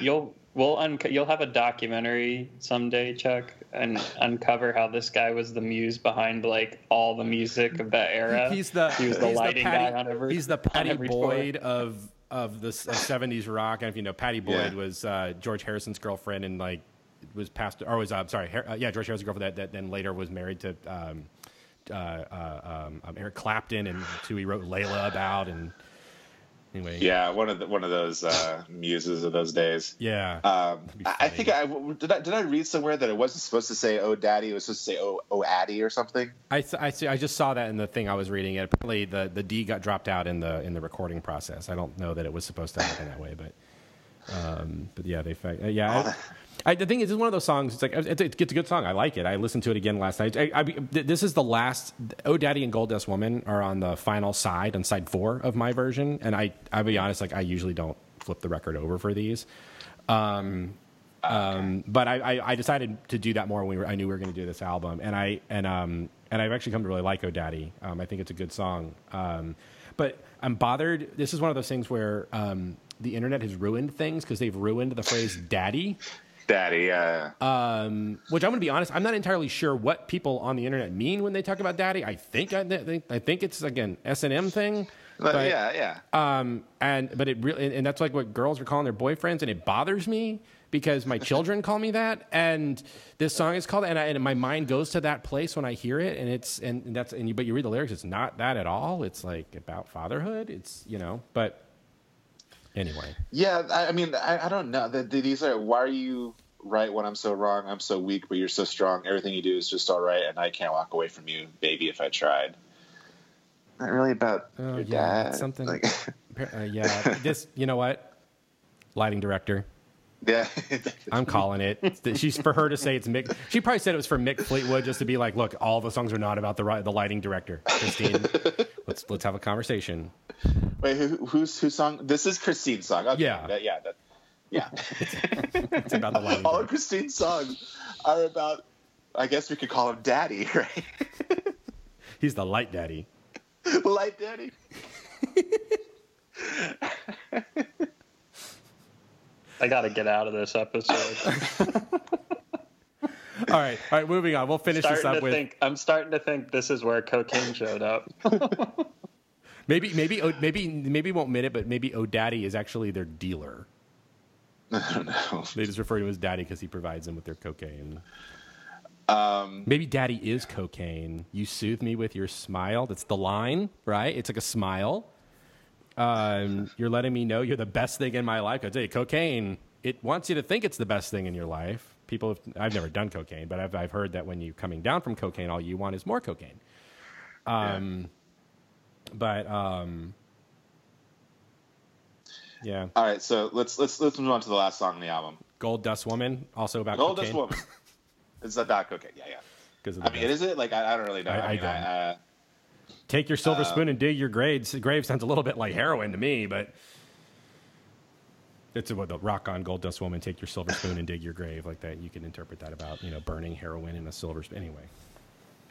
you'll we'll un- you'll have a documentary someday, Chuck, and uncover how this guy was the muse behind like all the music of that era. He's the he was the lighting the Pattie, guy on every. He's the Pattie Boyd of of the '70s rock. And if you know, Pattie Boyd yeah. was uh, George Harrison's girlfriend, and like was passed or was uh, sorry, uh, yeah, George Harrison's girlfriend that, that then later was married to. Um, uh, uh, um, um, Eric Clapton and who he wrote Layla about and anyway. Yeah, one of the, one of those uh, muses of those days. Yeah. Um, I think I did. I did I read somewhere that it wasn't supposed to say "Oh, Daddy." It was supposed to say "Oh, oh, Addie" or something. I I, see, I just saw that in the thing I was reading. It apparently the the D got dropped out in the in the recording process. I don't know that it was supposed to happen that way, but. Um, but yeah, they uh, yeah. I, I, the thing is, it's one of those songs. It's like it's, it's, a good song. I like it. I listened to it again last night. I, I, this is the last. Oh, Daddy and Gold Dust Woman are on the final side on side four of my version, and I I'll be honest, like I usually don't flip the record over for these. Um, um, but I, I, decided to do that more when we were, I knew we were going to do this album, and I and um and I've actually come to really like Oh Daddy. Um, I think it's a good song. Um, but I'm bothered. This is one of those things where um, the internet has ruined things because they've ruined the phrase "daddy." Daddy, yeah. Um, which I'm going to be honest, I'm not entirely sure what people on the internet mean when they talk about daddy. I think I, I think it's again S and M thing. But, yeah, yeah. Um, and but it really and that's like what girls are calling their boyfriends, and it bothers me because my children call me that, and this song is called, and, I, and my mind goes to that place when I hear it, and it's and that's and you, but you read the lyrics, it's not that at all. It's like about fatherhood. It's you know, but anyway. Yeah, I, I mean, I, I, don't know. The, the, these are why are you right when I'm so wrong? I'm so weak, but you're so strong. Everything you do is just all right, and I can't walk away from you, baby, if I tried. Not really about oh, your yeah, dad. Something. Like, uh, yeah, this. You know what? Lighting director. Yeah, I'm calling it. She's for her to say it's Mick. She probably said it was for Mick Fleetwood just to be like, look, all the songs are not about the the lighting director. Christine, let's let's have a conversation. Wait, who, who's whose song? This is Christine's song. Okay, yeah, that, yeah, that, yeah. it's about the lighting. All of Christine's songs are about. I guess we could call him Daddy, right? He's the light daddy. light daddy. I got to get out of this episode. all right, all right. Moving on. We'll finish starting this up with. Think, I'm starting to think this is where cocaine showed up. maybe, maybe, maybe, maybe won't admit it, but maybe O'Daddy is actually their dealer. I don't know. They just refer to him as Daddy because he provides them with their cocaine. Um, maybe Daddy is cocaine. You soothe me with your smile. That's the line, right? It's like a smile. Um, you're letting me know you're the best thing in my life. I tell you, cocaine. It wants you to think it's the best thing in your life. People, have, I've never done cocaine, but I've, I've heard that when you're coming down from cocaine, all you want is more cocaine. Um, yeah. but um, yeah. All right, so let's let's let's move on to the last song on the album. Gold Dust Woman, also about Gold cocaine. Dust Woman. it's about cocaine. Yeah, yeah. Because I mean, is it like I, I don't really know. I, I, I mean, don't. Uh, Take your silver uh, spoon and dig your graves. Grave sounds a little bit like heroin to me, but it's what the rock on gold dust woman. Take your silver spoon and dig your grave like that. You can interpret that about you know burning heroin in a silver spoon. Anyway.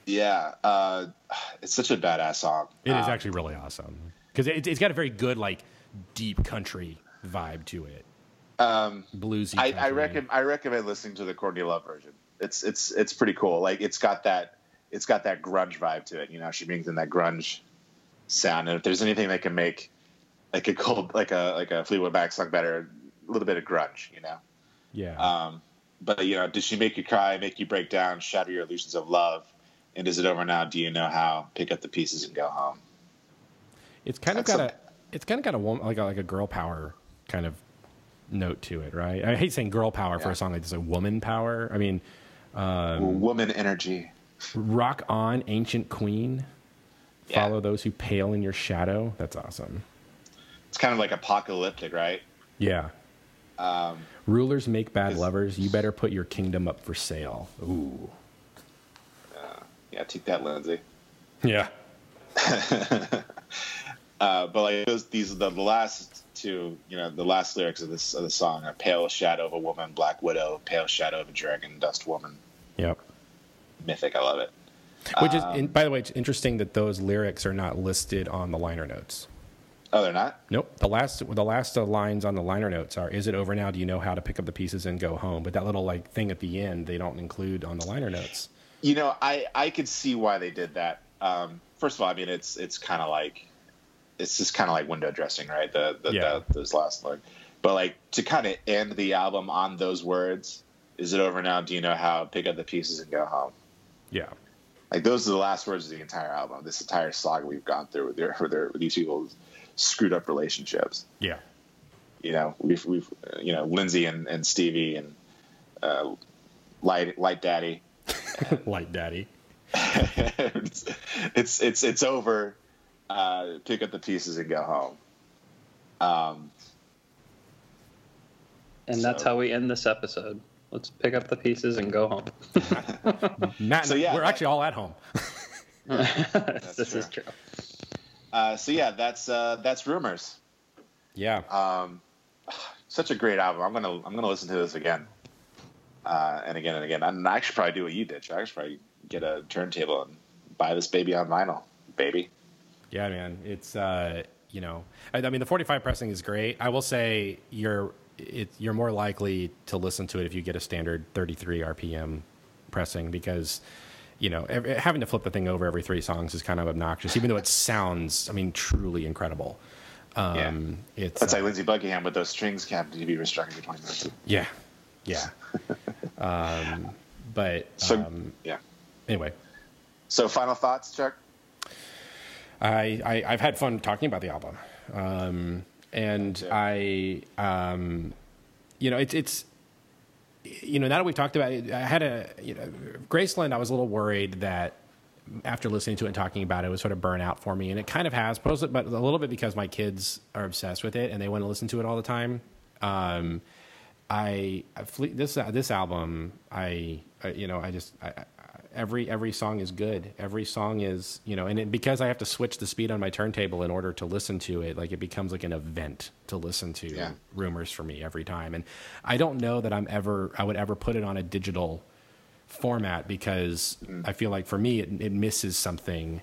Yeah, uh, it's such a badass song. It um, is actually really awesome because it, has got a very good like deep country vibe to it. Um, Bluesy. I, I recommend I recommend listening to the Courtney Love version. It's it's it's pretty cool. Like it's got that it's got that grunge vibe to it. You know, she brings in that grunge sound, and if there's anything that can make like a cold, like a like a Fleetwood Mac song better, a little bit of grunge, you know. Yeah. Um, but you know, does she make you cry, make you break down, shatter your illusions of love? And is it over now? Do you know how? Pick up the pieces and go home. It's kind That's of got a, a, it's kind of got a like a, like a girl power kind of note to it, right? I hate saying girl power yeah. for a song like this, like woman power. I mean, um, woman energy. Rock on, ancient queen. Yeah. Follow those who pale in your shadow. That's awesome. It's kind of like apocalyptic, right? Yeah. Um, Rulers make bad lovers. You better put your kingdom up for sale. Ooh. Uh, yeah, take that, Lindsey. Yeah. uh, but like those, these the, the last two, you know, the last lyrics of this of the song are "Pale shadow of a woman, black widow, pale shadow of a dragon, dust woman." Yep mythic. I love it. Which is, um, by the way, it's interesting that those lyrics are not listed on the liner notes. Oh, they're not. Nope. The last, the last lines on the liner notes are: "Is it over now? Do you know how to pick up the pieces and go home?" But that little like thing at the end, they don't include on the liner notes. You know, I I could see why they did that. Um, first of all, I mean, it's it's kind of like it's just kind of like window dressing, right? The, the, yeah. the those last like, but like to kind of end the album on those words: "Is it over now? Do you know how? To pick up the pieces and go home." Yeah. Like those are the last words of the entire album. This entire saga we've gone through with their, for their with these people's screwed up relationships. Yeah. You know, we've we've you know Lindsey and, and Stevie and uh, Light Light Daddy. Light Daddy. it's, it's it's it's over. Uh, pick up the pieces and go home. Um, And so. that's how we end this episode. Let's pick up the pieces and go home. Matt, so yeah, we're actually all at home. this true. is true. Uh, so yeah, that's uh, that's rumors. Yeah. Um, such a great album. I'm gonna I'm gonna listen to this again, uh, and again and again. And I should probably do what you did. I should probably get a turntable and buy this baby on vinyl, baby. Yeah, man. It's uh, you know, I, I mean, the 45 pressing is great. I will say you're it, you're more likely to listen to it if you get a standard 33 RPM pressing because you know every, having to flip the thing over every three songs is kind of obnoxious, even though it sounds, I mean, truly incredible. Um, yeah. It's that's uh, like Lindsey Buckingham with those strings capped to be restructured 20 minutes. Yeah, yeah. um, but so, um, yeah. Anyway, so final thoughts, Chuck. I, I have had fun talking about the album. Um, and I, um, you know, it's it's you know now that we've talked about it, I had a you know Graceland. I was a little worried that after listening to it and talking about it, it was sort of burn out for me, and it kind of has, but a little bit because my kids are obsessed with it and they want to listen to it all the time. Um, I, I this uh, this album, I, I you know, I just I, every every song is good. Every song is you know, and it, because I have to switch the speed on my turntable in order to listen to it, like it becomes like an event to listen to yeah. rumors for me every time. And I don't know that I'm ever I would ever put it on a digital format because mm. I feel like for me it, it misses something,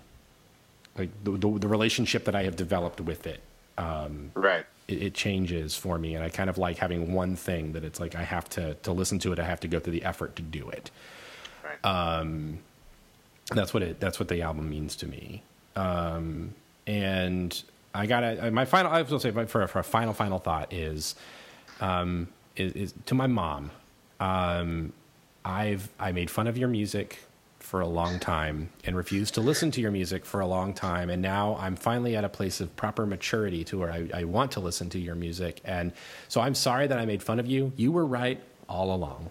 like the, the, the relationship that I have developed with it. Um, right. It, it, changes for me, and I kind of like having one thing that it's like I have to to listen to it. I have to go through the effort to do it. Um, that's what it. That's what the album means to me. Um, and I got my final. I to say for, for a final final thought is, um, is, is to my mom. Um, I've I made fun of your music for a long time and refused to listen to your music for a long time. And now I'm finally at a place of proper maturity to where I, I, want to listen to your music. And so I'm sorry that I made fun of you. You were right all along.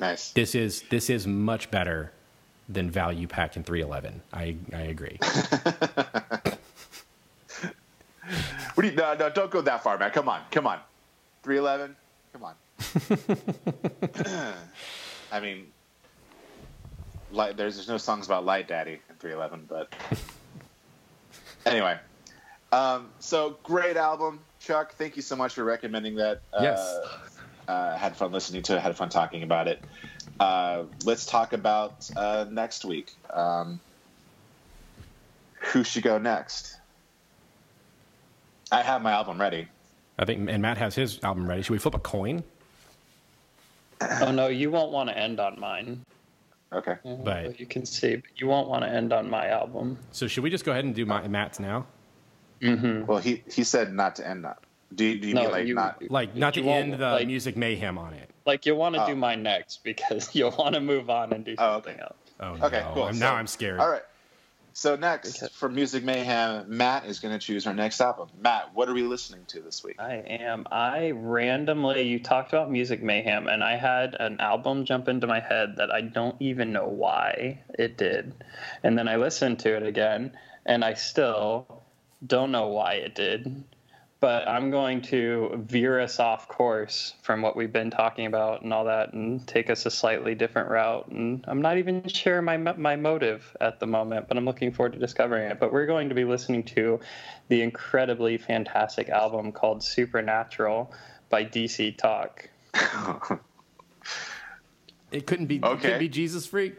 Nice. This is this is much better than Value Pack in 311. I I agree. what do you, no, no, don't go that far, man. Come on, come on. 311. Come on. I mean, light, there's there's no songs about Light Daddy in 311, but anyway. Um, so great album, Chuck. Thank you so much for recommending that. Yes. Uh, uh, had fun listening to it. Had fun talking about it. Uh, let's talk about uh, next week. Um, who should go next? I have my album ready. I think, and Matt has his album ready. Should we flip a coin? Oh no, you won't want to end on mine. Okay, but you can see, but you won't want to end on my album. So should we just go ahead and do my, Matt's now? Mm-hmm. Well, he he said not to end on. Do you, do you no, mean like you, not like not to end the like, music mayhem on it? Like you want to oh. do mine next because you'll want to move on and do oh, something oh, okay. else. Oh, okay, no. cool. I'm, so, now I'm scared. All right. So next okay. for Music Mayhem, Matt is going to choose our next album. Matt, what are we listening to this week? I am. I randomly you talked about Music Mayhem, and I had an album jump into my head that I don't even know why it did, and then I listened to it again, and I still don't know why it did but I'm going to veer us off course from what we've been talking about and all that, and take us a slightly different route. And I'm not even sure my my motive at the moment, but I'm looking forward to discovering it. But we're going to be listening to the incredibly fantastic album called Supernatural by DC Talk. It couldn't be. Okay. It couldn't be Jesus Freak.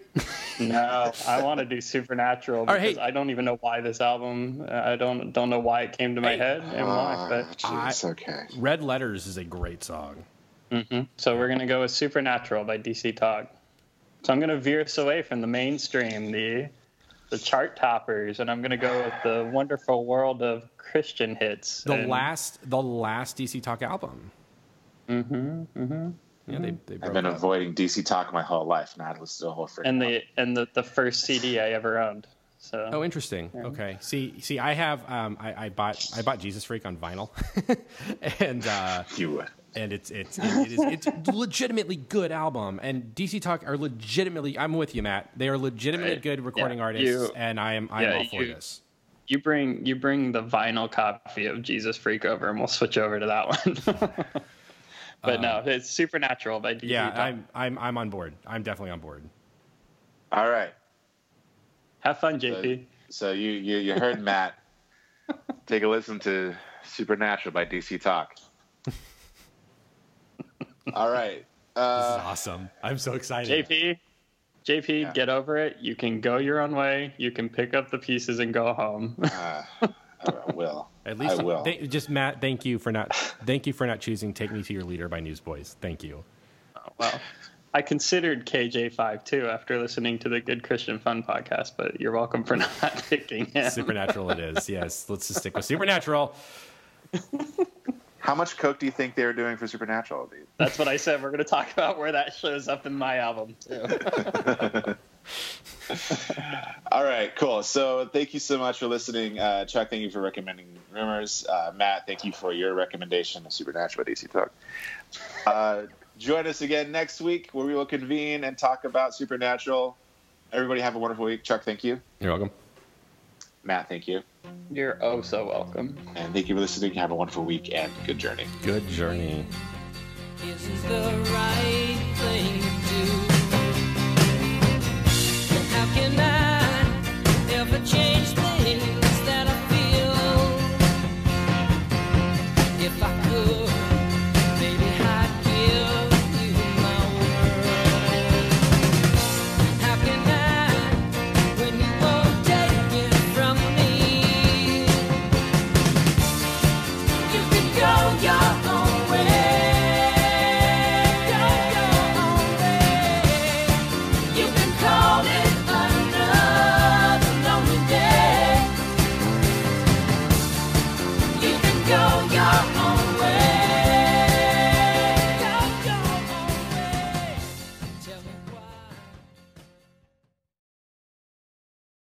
no, I want to do Supernatural because right, hey. I don't even know why this album. I don't don't know why it came to my hey. head and why. Ah, but it's okay. Red Letters is a great song. Mm-hmm. So we're gonna go with Supernatural by DC Talk. So I'm gonna veer us away from the mainstream, the the chart toppers, and I'm gonna go with the wonderful world of Christian hits. The and... last, the last DC Talk album. Mm-hmm. Mm-hmm. Yeah, they, they I've been up. avoiding DC Talk my whole life, and I had listened to the whole freaking. And the and the, the first CD I ever owned. So. Oh, interesting. Yeah. Okay. See, see, I have, um, I, I, bought, I bought Jesus Freak on vinyl, and uh, you, and it's, it's, it, it is, it's legitimately good album. And DC Talk are legitimately. I'm with you, Matt. They are legitimately good recording yeah, artists, you, and I am, I am yeah, all for you, this You bring you bring the vinyl copy of Jesus Freak over, and we'll switch over to that one. but uh, no, it's Supernatural by DC. Talk. Yeah, I'm I'm I'm on board. I'm definitely on board. All right. Have fun, JP. So, so you, you you heard Matt. Take a listen to Supernatural by DC Talk. All right. Uh, this is awesome. I'm so excited. JP, JP, yeah. get over it. You can go your own way. You can pick up the pieces and go home. uh, Uh, I will. At least I will. Th- just Matt, thank you for not thank you for not choosing "Take Me to Your Leader" by Newsboys. Thank you. Oh, well, I considered KJ-52 after listening to the Good Christian Fun podcast, but you're welcome for not picking him. Supernatural, it is. Yes, let's just stick with Supernatural. How much coke do you think they were doing for Supernatural? Dude? That's what I said. We're going to talk about where that shows up in my album too. All right, cool. So thank you so much for listening, uh, Chuck. Thank you for recommending Rumours. Uh, Matt, thank you for your recommendation of Supernatural by DC Talk. Uh, join us again next week where we will convene and talk about Supernatural. Everybody have a wonderful week. Chuck, thank you. You're welcome. Matt, thank you. You're oh so welcome. And thank you for listening. Have a wonderful week and good journey. Good journey. This is the right thing to do. How can